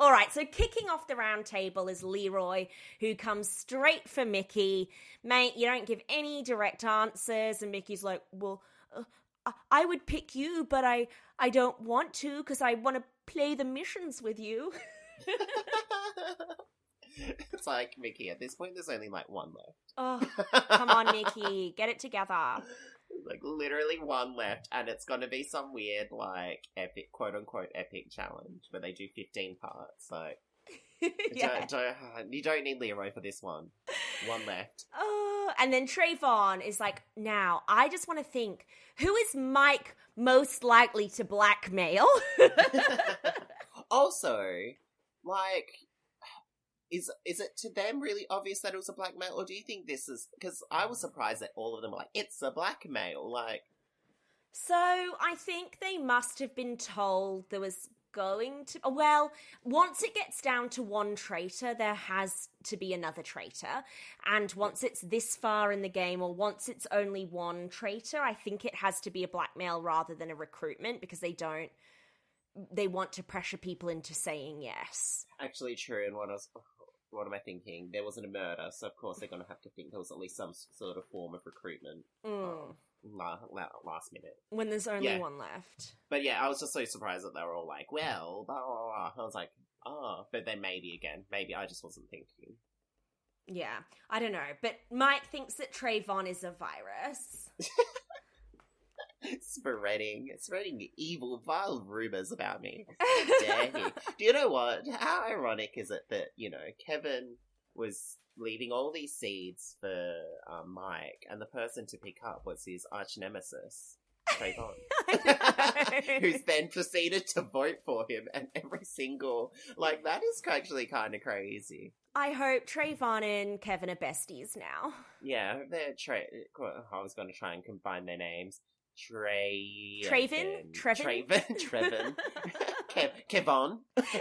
[SPEAKER 1] All right. So, kicking off the round table is Leroy, who comes straight for Mickey. Mate, you don't give any direct answers, and Mickey's like, "Well, uh, I would pick you, but I I don't want to because I want to play the missions with you."
[SPEAKER 2] it's like Mickey. At this point, there's only like one left.
[SPEAKER 1] Oh, come on, Mickey, get it together.
[SPEAKER 2] Like literally one left, and it's going to be some weird, like epic, quote unquote, epic challenge where they do 15 parts. Like, yeah. don't, don't, you don't need Leroy for this one. One left.
[SPEAKER 1] Oh, and then Trayvon is like, now I just want to think, who is Mike most likely to blackmail?
[SPEAKER 2] also, like is is it to them really obvious that it was a blackmail, or do you think this is because I was surprised that all of them were like, "It's a blackmail," like.
[SPEAKER 1] So I think they must have been told there was going to. Well, once it gets down to one traitor, there has to be another traitor, and once it's this far in the game, or once it's only one traitor, I think it has to be a blackmail rather than a recruitment because they don't they want to pressure people into saying yes.
[SPEAKER 2] Actually, true. And what I was what am I thinking? There wasn't a murder, so of course they're going to have to think there was at least some sort of form of recruitment. Mm. La- la- last minute.
[SPEAKER 1] When there's only yeah. one left.
[SPEAKER 2] But yeah, I was just so surprised that they were all like, well, blah, blah, blah. I was like, oh, but then maybe again, maybe I just wasn't thinking.
[SPEAKER 1] Yeah, I don't know. But Mike thinks that Trayvon is a virus.
[SPEAKER 2] spreading spreading evil, vile rumors about me. He? Do you know what? How ironic is it that you know Kevin was leaving all these seeds for um, Mike, and the person to pick up was his arch nemesis. Trayvon, who's then proceeded to vote for him, and every single like that is actually kind of crazy.
[SPEAKER 1] I hope Trayvon and Kevin are besties now.
[SPEAKER 2] Yeah, they're Tra- I was going to try and combine their names. Trey.
[SPEAKER 1] Traven?
[SPEAKER 2] Trevin? Traven? Trevin. Kev- Kevon.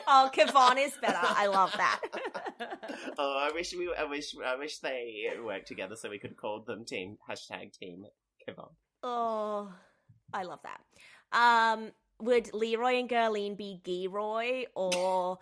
[SPEAKER 1] Oh, Kevon is better. I love that.
[SPEAKER 2] oh, I wish we. I wish. I wish they worked together so we could call them team hashtag team Kevon.
[SPEAKER 1] Oh, I love that. Um, would Leroy and Gurleen be Geroy or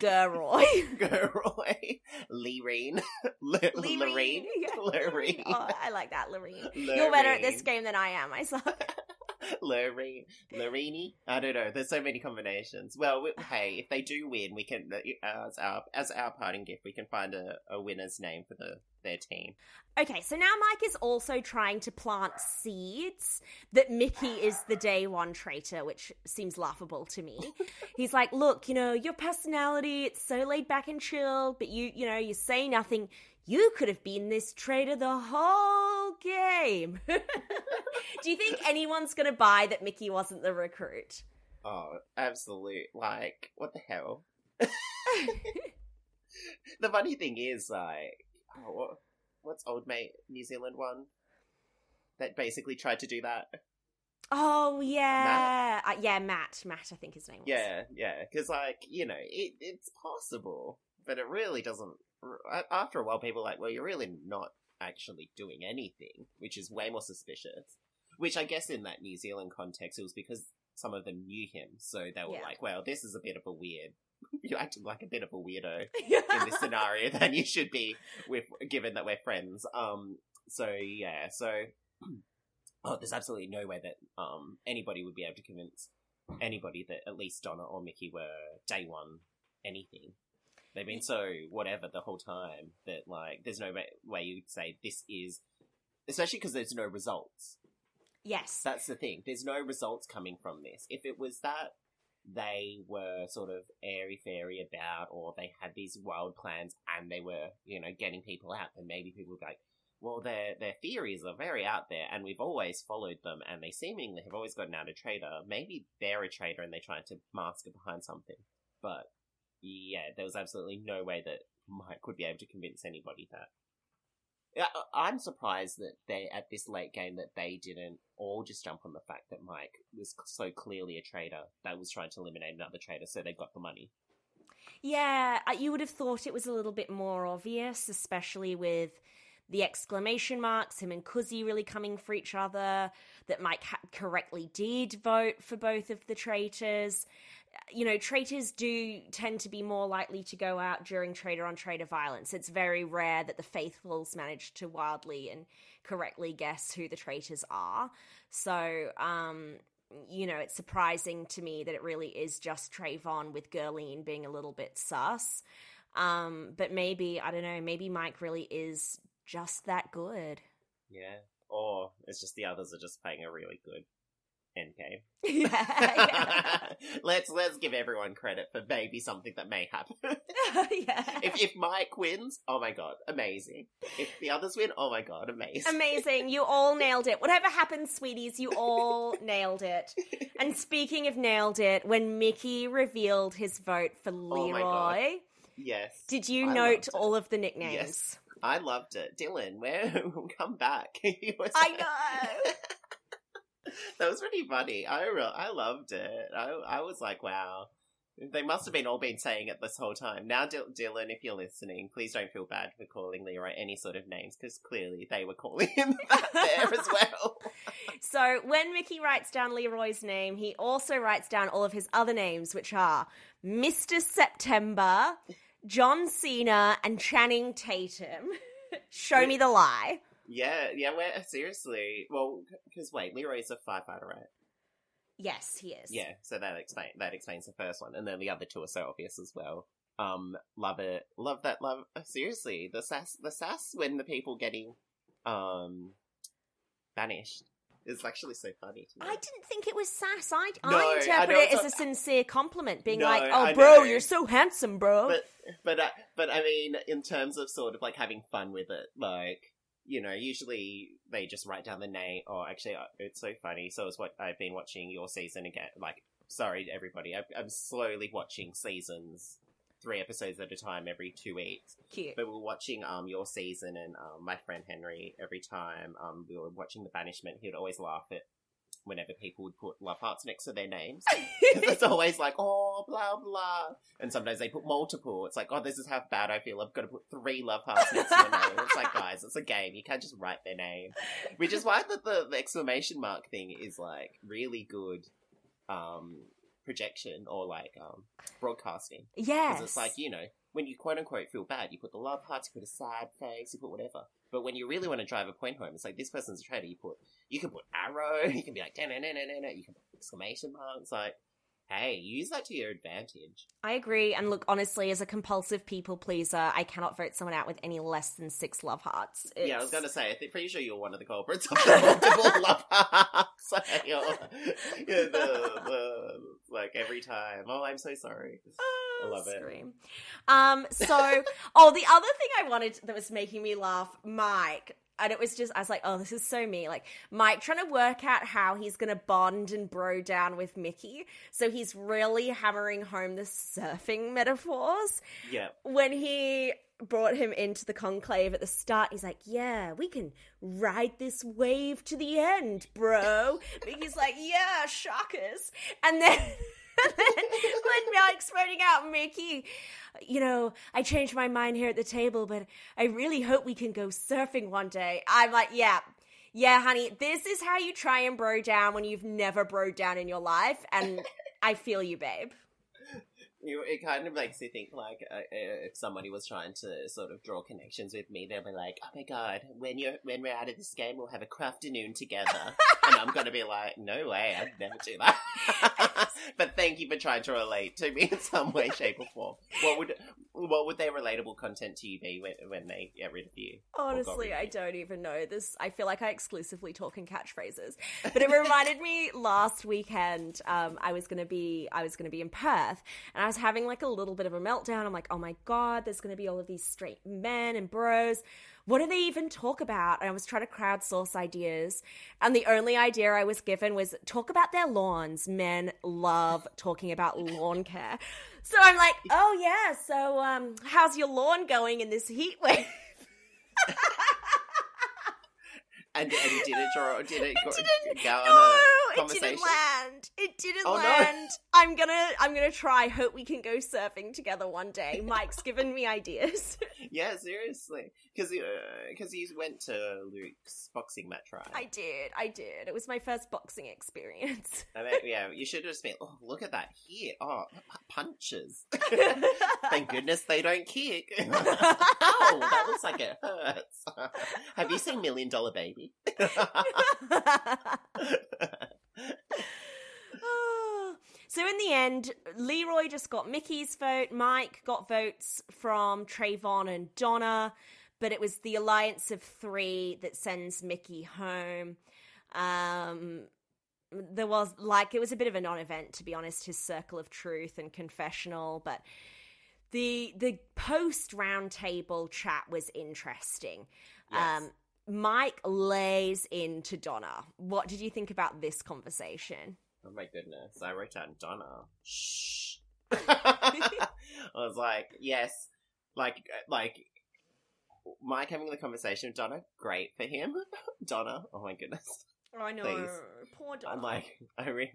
[SPEAKER 1] Gerroy.
[SPEAKER 2] Gerroy. Loreen. Loreen. Loreen.
[SPEAKER 1] Oh, I like that, Loreen. You're better at this game than I am. I suck.
[SPEAKER 2] Loreen. Lorini? I don't know. There's so many combinations. Well, we, hey, if they do win, we can, uh, as our, as our parting gift, we can find a, a winner's name for the their team.
[SPEAKER 1] Okay, so now Mike is also trying to plant seeds that Mickey is the day one traitor, which seems laughable to me. He's like, "Look, you know, your personality, it's so laid back and chill, but you, you know, you say nothing. You could have been this traitor the whole game." Do you think anyone's going to buy that Mickey wasn't the recruit?
[SPEAKER 2] Oh, absolute. Like, what the hell? the funny thing is, like, oh, what, what's old mate New Zealand one? that basically tried to do that.
[SPEAKER 1] Oh yeah, uh, yeah, Matt. Matt, I think his name was.
[SPEAKER 2] Yeah, yeah, because like you know, it, it's possible, but it really doesn't. After a while, people are like, well, you're really not actually doing anything, which is way more suspicious. Which I guess in that New Zealand context, it was because some of them knew him, so they were
[SPEAKER 1] Yeah.
[SPEAKER 2] like, well, this is a bit of a weird. You're acting like a bit of a weirdo in this scenario than you should be with given that we're friends. Um so yeah, so oh there's absolutely no way that um anybody would be able to convince anybody that at least Donna or Mickey were day one anything. They've been so whatever the whole time that like there's no way, you'd say this is especially because there's no results.
[SPEAKER 1] yes.
[SPEAKER 2] That's the thing. There's no results coming from this. If it was that they were sort of airy fairy about, or they had these wild plans and they were, you know, getting people out, then maybe people would be like, well, their their theories are very out there, and we've always followed them, and they seemingly have always gotten out a traitor. Maybe they're a traitor and they're trying to mask it behind something. But yeah, there was absolutely no way that Mike would be able to convince anybody that. I'm surprised that they at this late game that they didn't all just jump on the fact that Mike was so clearly a traitor that was trying to eliminate another traitor, so they got the money.
[SPEAKER 1] Yeah, you would have thought it was a little bit more obvious, especially with the exclamation marks, him and Kuzi really coming for each other, that Mike ha- correctly did vote for both of the traitors. You know, traitors do tend to be more likely to go out during traitor on traitor violence. It's very rare that the faithfuls manage to wildly and correctly guess who the traitors are. So, um, you know, it's surprising to me that it really is just Trayvon with Gurleen being a little bit sus. Um, but maybe, I don't know, maybe Mike really is just that good.
[SPEAKER 2] Yeah. Or it's just the others are just playing a really good end game.
[SPEAKER 1] yeah.
[SPEAKER 2] let's let's give everyone credit for maybe something that may happen.
[SPEAKER 1] yeah.
[SPEAKER 2] if if Mike wins, oh my god, amazing. If the others win, oh my god, amazing.
[SPEAKER 1] Amazing. You all nailed it. Whatever happens, sweeties, you all nailed it. And speaking of nailed it, when Mickey revealed his vote for
[SPEAKER 2] Oh.
[SPEAKER 1] Leroy,
[SPEAKER 2] Yes.
[SPEAKER 1] did you
[SPEAKER 2] I
[SPEAKER 1] note all of the nicknames?
[SPEAKER 2] Yes. I loved it. Dylan, where come back.
[SPEAKER 1] I know.
[SPEAKER 2] that was pretty funny. I re- I loved it. I I was like, wow. They must have been all been saying it this whole time. Now, Dy- Dylan, if you're listening, please don't feel bad for calling Leroy any sort of names because clearly they were calling him that there as well.
[SPEAKER 1] So when Mickey writes down Leroy's name, he also writes down all of his other names, which are Mr. September, John Cena, and Channing Tatum. Show me the lie.
[SPEAKER 2] Yeah, yeah. We're seriously. Well, because wait, Leroy's a firefighter, right?
[SPEAKER 1] Yes, he is.
[SPEAKER 2] Yeah, so that explain that explains the first one, and then the other two are so obvious as well. Um, love it, love that, love. uh, Seriously, the sass, the sass when the people getting, um, banished is actually so funny. To me.
[SPEAKER 1] I didn't think it was sass. I,
[SPEAKER 2] No,
[SPEAKER 1] I
[SPEAKER 2] I
[SPEAKER 1] interpret
[SPEAKER 2] know
[SPEAKER 1] it as a sincere compliment, being
[SPEAKER 2] No,
[SPEAKER 1] like, "Oh,
[SPEAKER 2] I
[SPEAKER 1] bro,
[SPEAKER 2] know.
[SPEAKER 1] you're so handsome, bro."
[SPEAKER 2] but but uh, but I mean, in terms of sort of like having fun with it, like you know, usually they just write down the name. Or actually, uh, it's so funny. So it's what I've been watching your season again. Like, sorry everybody, I, I'm slowly watching seasons, three episodes at a time every two weeks.
[SPEAKER 1] Cute.
[SPEAKER 2] But we were watching um your season and um, my friend Henry every time um we were watching the banishment. He would always laugh at whenever people would put love hearts next to their names. it's always like, oh, blah, blah. And sometimes they put multiple. It's like, oh, this is how bad I feel. I've got to put three love hearts next to my name. It's like, guys, it's a game. You can't just write their name. Which is why the, the, the exclamation mark thing is like really good um, projection or like um, broadcasting.
[SPEAKER 1] yes.
[SPEAKER 2] Because it's like, you know, when you quote unquote feel bad, you put the love hearts, you put a sad face, you put whatever. But when you really want to drive a point home, it's like this person's a traitor. You put, you can put arrow, you can be like, na na na na na, you can put exclamation marks. Like, hey, use that to your advantage.
[SPEAKER 1] I agree. And look, honestly, as a compulsive people pleaser, I cannot vote someone out with any less than six love hearts.
[SPEAKER 2] Yeah, I was gonna say, I think pretty sure you're one of the culprits of the multiple love hearts. Yeah, the, the, like every time. Oh, I'm so sorry. I love it.
[SPEAKER 1] Um, so, oh, the other thing I wanted that was making me laugh, Mike, and it was just, I was like, oh, this is so me. Like, Mike trying to work out how he's going to bond and bro down with Mickey. So he's really hammering home the surfing metaphors
[SPEAKER 2] Yeah.
[SPEAKER 1] when he brought him into the conclave at the start. He's like, "Yeah, we can ride this wave to the end, bro." Mickey's like, "Yeah, shockers," and then. and then when Mike's pointing out Mickey, you know, I changed my mind here at the table, but I really hope we can go surfing one day. I'm like, yeah, yeah, honey, this is how you try and bro down when you've never bro down in your life, and I feel you, babe.
[SPEAKER 2] You, it kind of makes you think like uh, uh, if somebody was trying to sort of draw connections with me, they'll be like, "Oh my god, when you're when we're out of this game, we'll have a crafternoon together," and I'm gonna be like, "No way, I'd never do that." but thank you for trying to relate to me in some way, shape, or form. What would what would their relatable content to you be when when they get rid of you?
[SPEAKER 1] Honestly, I don't even know this. I feel like I exclusively talk in catchphrases, but it reminded me last weekend. Um, I was gonna be I was gonna be in Perth, and I was having like a little bit of a meltdown. I'm like, oh my god, there's gonna be all of these straight men and bros. What do they even talk about? And I was trying to crowdsource ideas, and the only idea I was given was talk about their lawns. Men love talking about lawn care. So I'm like, oh yeah, so um, how's your lawn going in this heat wave?
[SPEAKER 2] And, and did it draw? Did it, go,
[SPEAKER 1] didn't-
[SPEAKER 2] go on
[SPEAKER 1] no,
[SPEAKER 2] a
[SPEAKER 1] it didn't land. It didn't
[SPEAKER 2] Oh, no.
[SPEAKER 1] land. I'm gonna, I'm gonna try. Hope we can go surfing together one day. Mike's given me ideas.
[SPEAKER 2] Yeah, seriously, because because uh, you went to Luke's boxing match, right?
[SPEAKER 1] I did, I did. It was my first boxing experience.
[SPEAKER 2] I mean, yeah, you should have just been. Oh, look at that here! Oh, punches. Thank goodness they don't kick. oh, that looks like it hurts. have you seen Million Dollar Baby?
[SPEAKER 1] so in the end, Leroy just got Mickey's vote. Mike got votes from Trayvon and Donna, but it was the alliance of three that sends Mickey home. Um, there was like it was a bit of a non-event to be honest. His circle of truth and confessional, but the the post roundtable chat was interesting.
[SPEAKER 2] Yes.
[SPEAKER 1] Um, Mike lays into Donna. What did you think about this conversation?
[SPEAKER 2] Oh my goodness! I wrote down Donna. Shh. I was like, yes, like, like Mike having the conversation with Donna. Great for him. Donna. Oh my goodness.
[SPEAKER 1] Oh, I know.
[SPEAKER 2] Please.
[SPEAKER 1] Poor Donna.
[SPEAKER 2] I'm like, I re-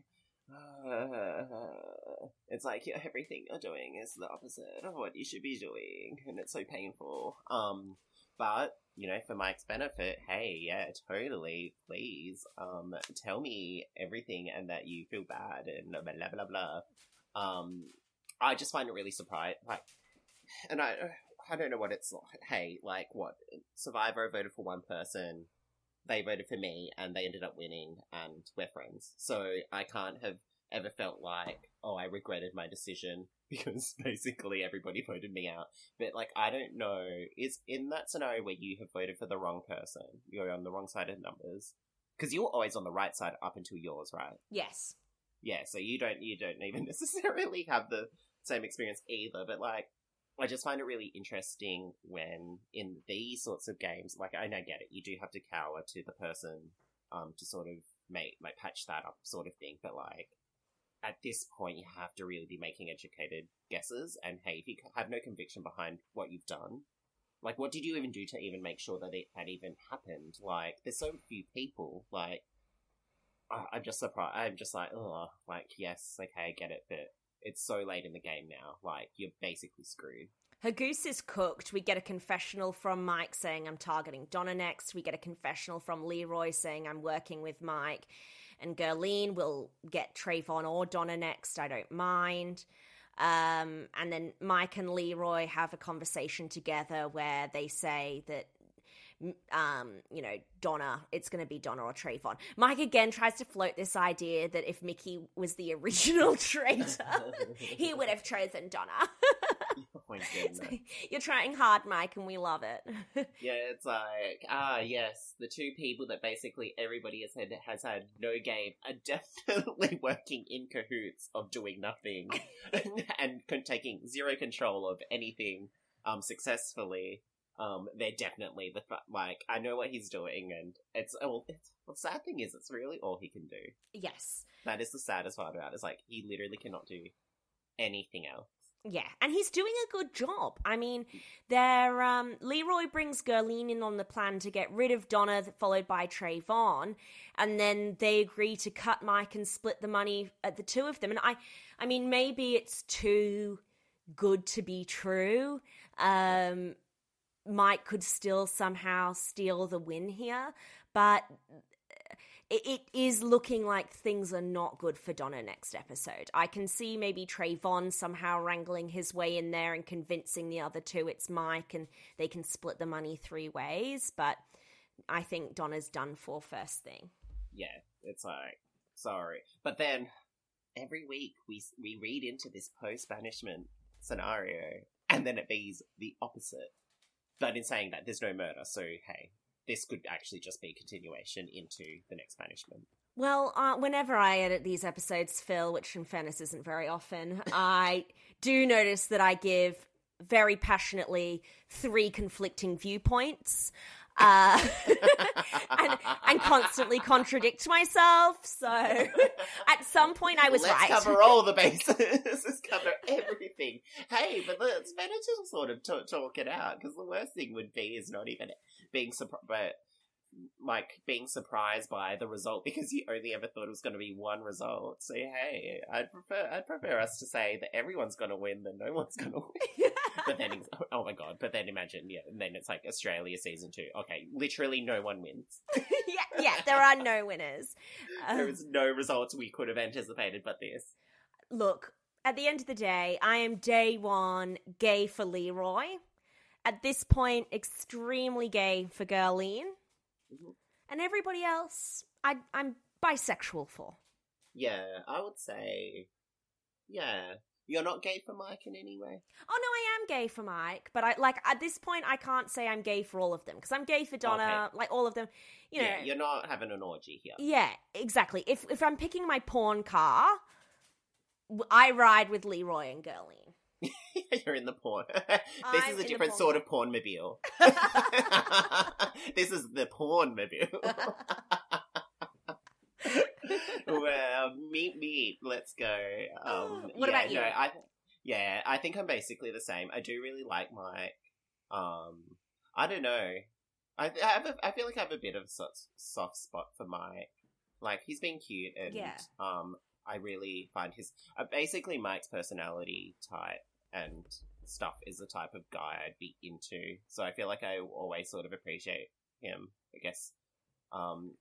[SPEAKER 2] it's like yeah, everything you're doing is the opposite of what you should be doing, and it's so painful. Um, but you know, for Mike's benefit, hey, yeah, totally, please, um, tell me everything and that you feel bad and blah blah blah. Um, I just find it really surprising, like, and I. I don't know what it's like. Hey, like what? Survivor voted for one person, they voted for me and they ended up winning and we're friends. So I can't have ever felt like, oh, I regretted my decision because basically everybody voted me out. But like, I don't know, is in that scenario where you have voted for the wrong person, you're on the wrong side of numbers, because you're always on the right side up until yours, right?
[SPEAKER 1] yes.
[SPEAKER 2] Yeah, so you don't, you don't even necessarily have the same experience either, but like, I just find it really interesting when in these sorts of games, like I know get it, you do have to cower to the person um to sort of make like patch that up sort of thing, but like at this point you have to really be making educated guesses and hey, if you have no conviction behind what you've done, like what did you even do to even make sure that it had even happened? Like there's so few people, like I'm just surprised. I'm just like, oh, like yes, okay, I get it, but it's so late in the game now. Like you're basically screwed.
[SPEAKER 1] Her goose is cooked. We get a confessional from Mike saying, I'm targeting Donna next. We get a confessional from Leroy saying, I'm working with Mike. And Gurleen will get Trayvon or Donna next. I don't mind. Um, and then Mike and Leroy have a conversation together where they say that um, you know, Donna, it's going to be Donna or Trayvon. Mike again tries to float this idea that if Mickey was the original traitor, he would have chosen Donna.
[SPEAKER 2] oh my.
[SPEAKER 1] You're trying hard, Mike, and we love it.
[SPEAKER 2] Yeah, it's like ah yes, the two people that basically everybody has had has had no game are definitely working in cahoots of doing nothing and taking zero control of anything um successfully. Um, they're definitely the fu- like I know what he's doing, and it's well, it's the sad thing is it's really all he can do.
[SPEAKER 1] yes.
[SPEAKER 2] That is the saddest part about it. Is like he literally cannot do anything else.
[SPEAKER 1] Yeah, and he's doing a good job. I mean, there um, Leroy brings Gurleen in on the plan to get rid of Donna, followed by Trayvon, and then they agree to cut Mike and split the money at the two of them. And I, I mean, maybe it's too good to be true. Um, Mike could still somehow steal the win here, but it, is looking like things are not good for Donna next episode. I can see maybe Trayvon somehow wrangling his way in there and convincing the other two it's Mike and they can split the money three ways, but I think Donna's done for first thing.
[SPEAKER 2] Yeah, it's like, sorry. But then every week we, we read into this post banishment scenario and then it be the opposite. But in saying that, there's no murder, so hey, this could actually just be continuation into the next banishment.
[SPEAKER 1] Well, uh, whenever I edit these episodes, Phil, which in fairness isn't very often, I do notice that I give very passionately three conflicting viewpoints. Uh, and, and, constantly contradict myself. So at some point I was
[SPEAKER 2] let's
[SPEAKER 1] right.
[SPEAKER 2] cover all the bases. let's cover everything. Hey, but let's better to sort of t- talk it out because the worst thing would be is not even being surprised, but like being surprised by the result because you only ever thought it was going to be one result. So hey, I'd prefer I'd prefer us to say that everyone's going to win than no one's going to win. but then oh my god! But then imagine yeah, and then it's like Australia season two. Okay, literally no one wins.
[SPEAKER 1] yeah, yeah, there are no winners.
[SPEAKER 2] Um, there is no results we could have anticipated, but this.
[SPEAKER 1] Look, at the end of the day, I am day one gay for Leroy at this point extremely gay for Gurleen, mm-hmm. and everybody else I, I'm bisexual for.
[SPEAKER 2] Yeah, I would say, yeah. You're not gay for Mike in any way.
[SPEAKER 1] Oh no, I am gay for Mike, but I like at this point I can't say I'm gay for all of them because I'm gay for Donna, okay. like all of them. You know,
[SPEAKER 2] yeah, you're not having an orgy here.
[SPEAKER 1] Yeah, exactly. If if I'm picking my porn car, I ride with Leroy and Gurleen.
[SPEAKER 2] You're in the porn. this I'm is a different sort of porn mobile. this is the porn mobile. well, meet me. Let's go. Um,
[SPEAKER 1] what
[SPEAKER 2] yeah,
[SPEAKER 1] about you?
[SPEAKER 2] No, I, yeah, I think I'm basically the same. I do really like Mike. Um, I don't know. I, I have a, I feel like I have a bit of a soft spot for Mike. Like he's been cute and yeah. um I really find his uh, basically Mike's personality type and stuff is the type of guy I'd be into. So I feel like I always sort of appreciate him. I guess. Um.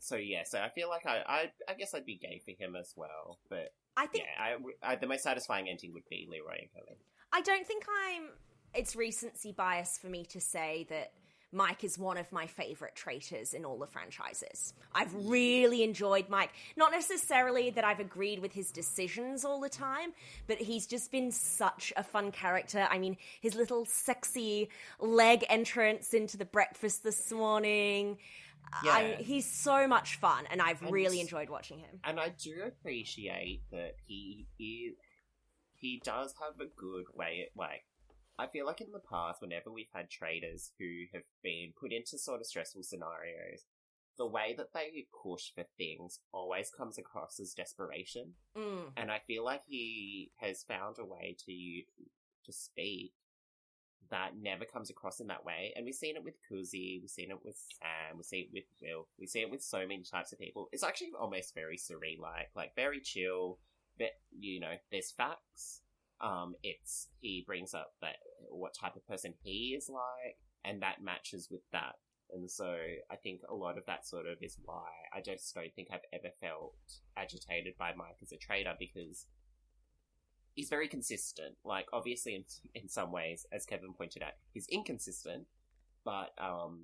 [SPEAKER 2] So yeah, so I feel like I I, I guess I'd be gay for him as well, but
[SPEAKER 1] I think
[SPEAKER 2] yeah, I, I, the most satisfying ending would be Leroy and Kelly.
[SPEAKER 1] I don't think I'm. It's recency bias for me to say that Mike is one of my favorite traitors in all the franchises. I've really enjoyed Mike. Not necessarily that I've agreed with his decisions all the time, but he's just been such a fun character. I mean, his little sexy leg entrance into the breakfast this morning. Yeah. I, he's so much fun, and I've and, really enjoyed watching him.
[SPEAKER 2] And I do appreciate that he is. He does have a good way, like I feel like in the past, whenever we've had traitors who have been put into sort of stressful scenarios, the way that they push for things always comes across as desperation.
[SPEAKER 1] Mm.
[SPEAKER 2] And I feel like he has found a way to to speak that never comes across in that way. And we've seen it with Kuzi, we've seen it with Sam, we see it with Will, we see it with so many types of people. It's actually almost very serene like, like very chill, but you know, there's facts um, it's he brings up that what type of person he is like, and that matches with that. And so I think a lot of that sort of is why I just don't think I've ever felt agitated by Mike as a traitor because he's very consistent. Like obviously in in some ways, as Kevin pointed out, he's inconsistent, but um,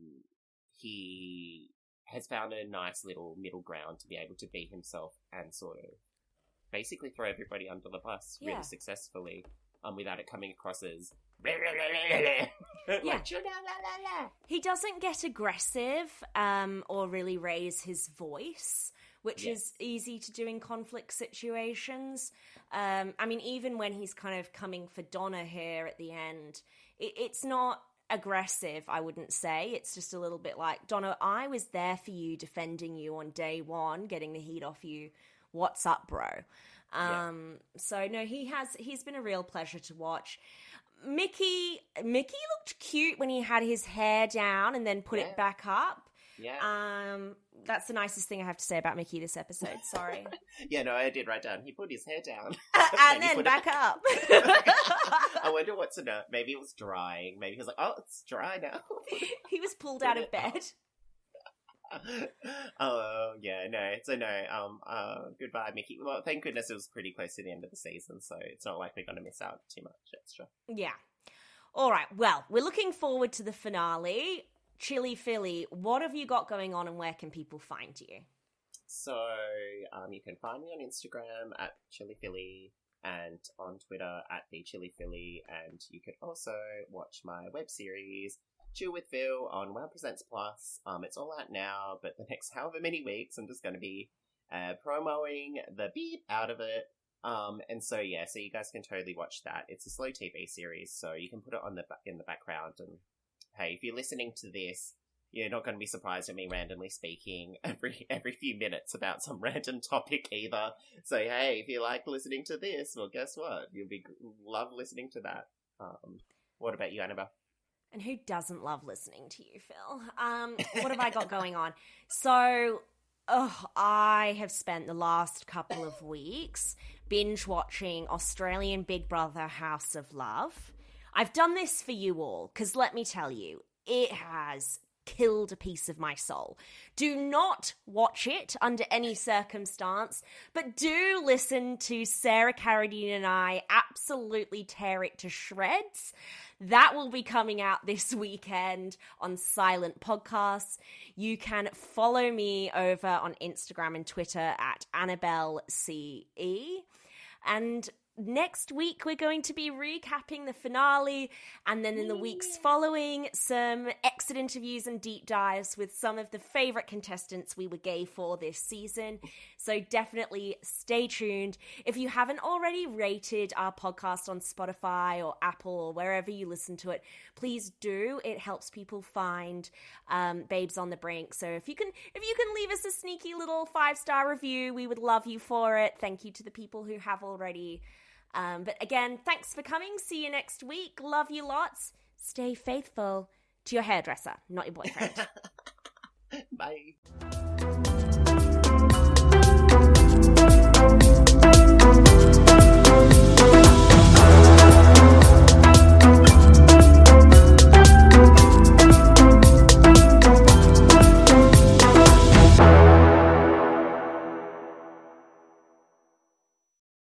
[SPEAKER 2] he has found a nice little middle ground to be able to be himself and sort of basically throw everybody under the bus yeah. really successfully, um, without it coming across as
[SPEAKER 1] yeah. he doesn't get aggressive um, or really raise his voice, which is easy to do in conflict situations. Um, I mean, even when he's kind of coming for Donna here at the end, it, it's not aggressive, I wouldn't say. It's just a little bit like, Donna, I was there for you, defending you on day one, getting the heat off you what's up, bro? Um, yeah. so no, he has he's been a real pleasure to watch. Mickey Mickey looked cute when he had his hair down and then put yeah. it back up.
[SPEAKER 2] Yeah.
[SPEAKER 1] Um, that's the nicest thing I have to say about Mickey this episode. Sorry.
[SPEAKER 2] yeah, no, I did write down. He put his hair down
[SPEAKER 1] and, then back it... up.
[SPEAKER 2] I wonder what's in it. Maybe it was drying. Maybe he was like, "Oh, it's dry now."
[SPEAKER 1] he was pulled out of bed.
[SPEAKER 2] Oh yeah, no. So no. Um. Uh. Goodbye, Mickey. Well, thank goodness it was pretty close to the end of the season, so it's not like we're going to miss out too much extra.
[SPEAKER 1] Yeah. All right. Well, we're looking forward to the finale. ChiliPhilly, what have you got going on, and where can people find you?
[SPEAKER 2] So, um, you can find me on Instagram at ChiliPhilly and on Twitter at the ChiliPhilly, and you could also watch my web series Chill with Phil on Wow Presents Plus. Um, it's all out now, but the next however many weeks, I'm just going to be uh, promoting the beep out of it. Um, and so yeah, so you guys can totally watch that. It's a slow TV series, so you can put it on the in the background. And hey, if you're listening to this, you're not going to be surprised at me randomly speaking every every few minutes about some random topic either. So hey, if you like listening to this, well, guess what? You'll be love listening to that. Um, what about you, Annabel?
[SPEAKER 1] And who doesn't love listening to you, Phil? Um, what have I got going on? So, oh, I have spent the last couple of weeks binge watching Australian Big Brother House of Love. I've done this for you all because let me tell you, it has killed a piece of my soul. Do not watch it under any circumstance, but do listen to Sarah Carradine and I absolutely tear it to shreds. That will be coming out this weekend on Silent Podcasts. You can follow me over on Instagram and Twitter at Annabel CE. And next week we're going to be recapping the finale and then in the weeks following some exit interviews and deep dives with some of the favorite contestants we were gay for this season. So definitely stay tuned. If you haven't already rated our podcast on spotify or apple or wherever you listen to it please do. It helps people find um, babes on the brink. So if you can if you can leave us a sneaky little five star review we would love you for it. Thank you to the people who have already um, but again, thanks for coming. See you next week. Love you lots. Stay faithful to your hairdresser, not your boyfriend.
[SPEAKER 2] Bye.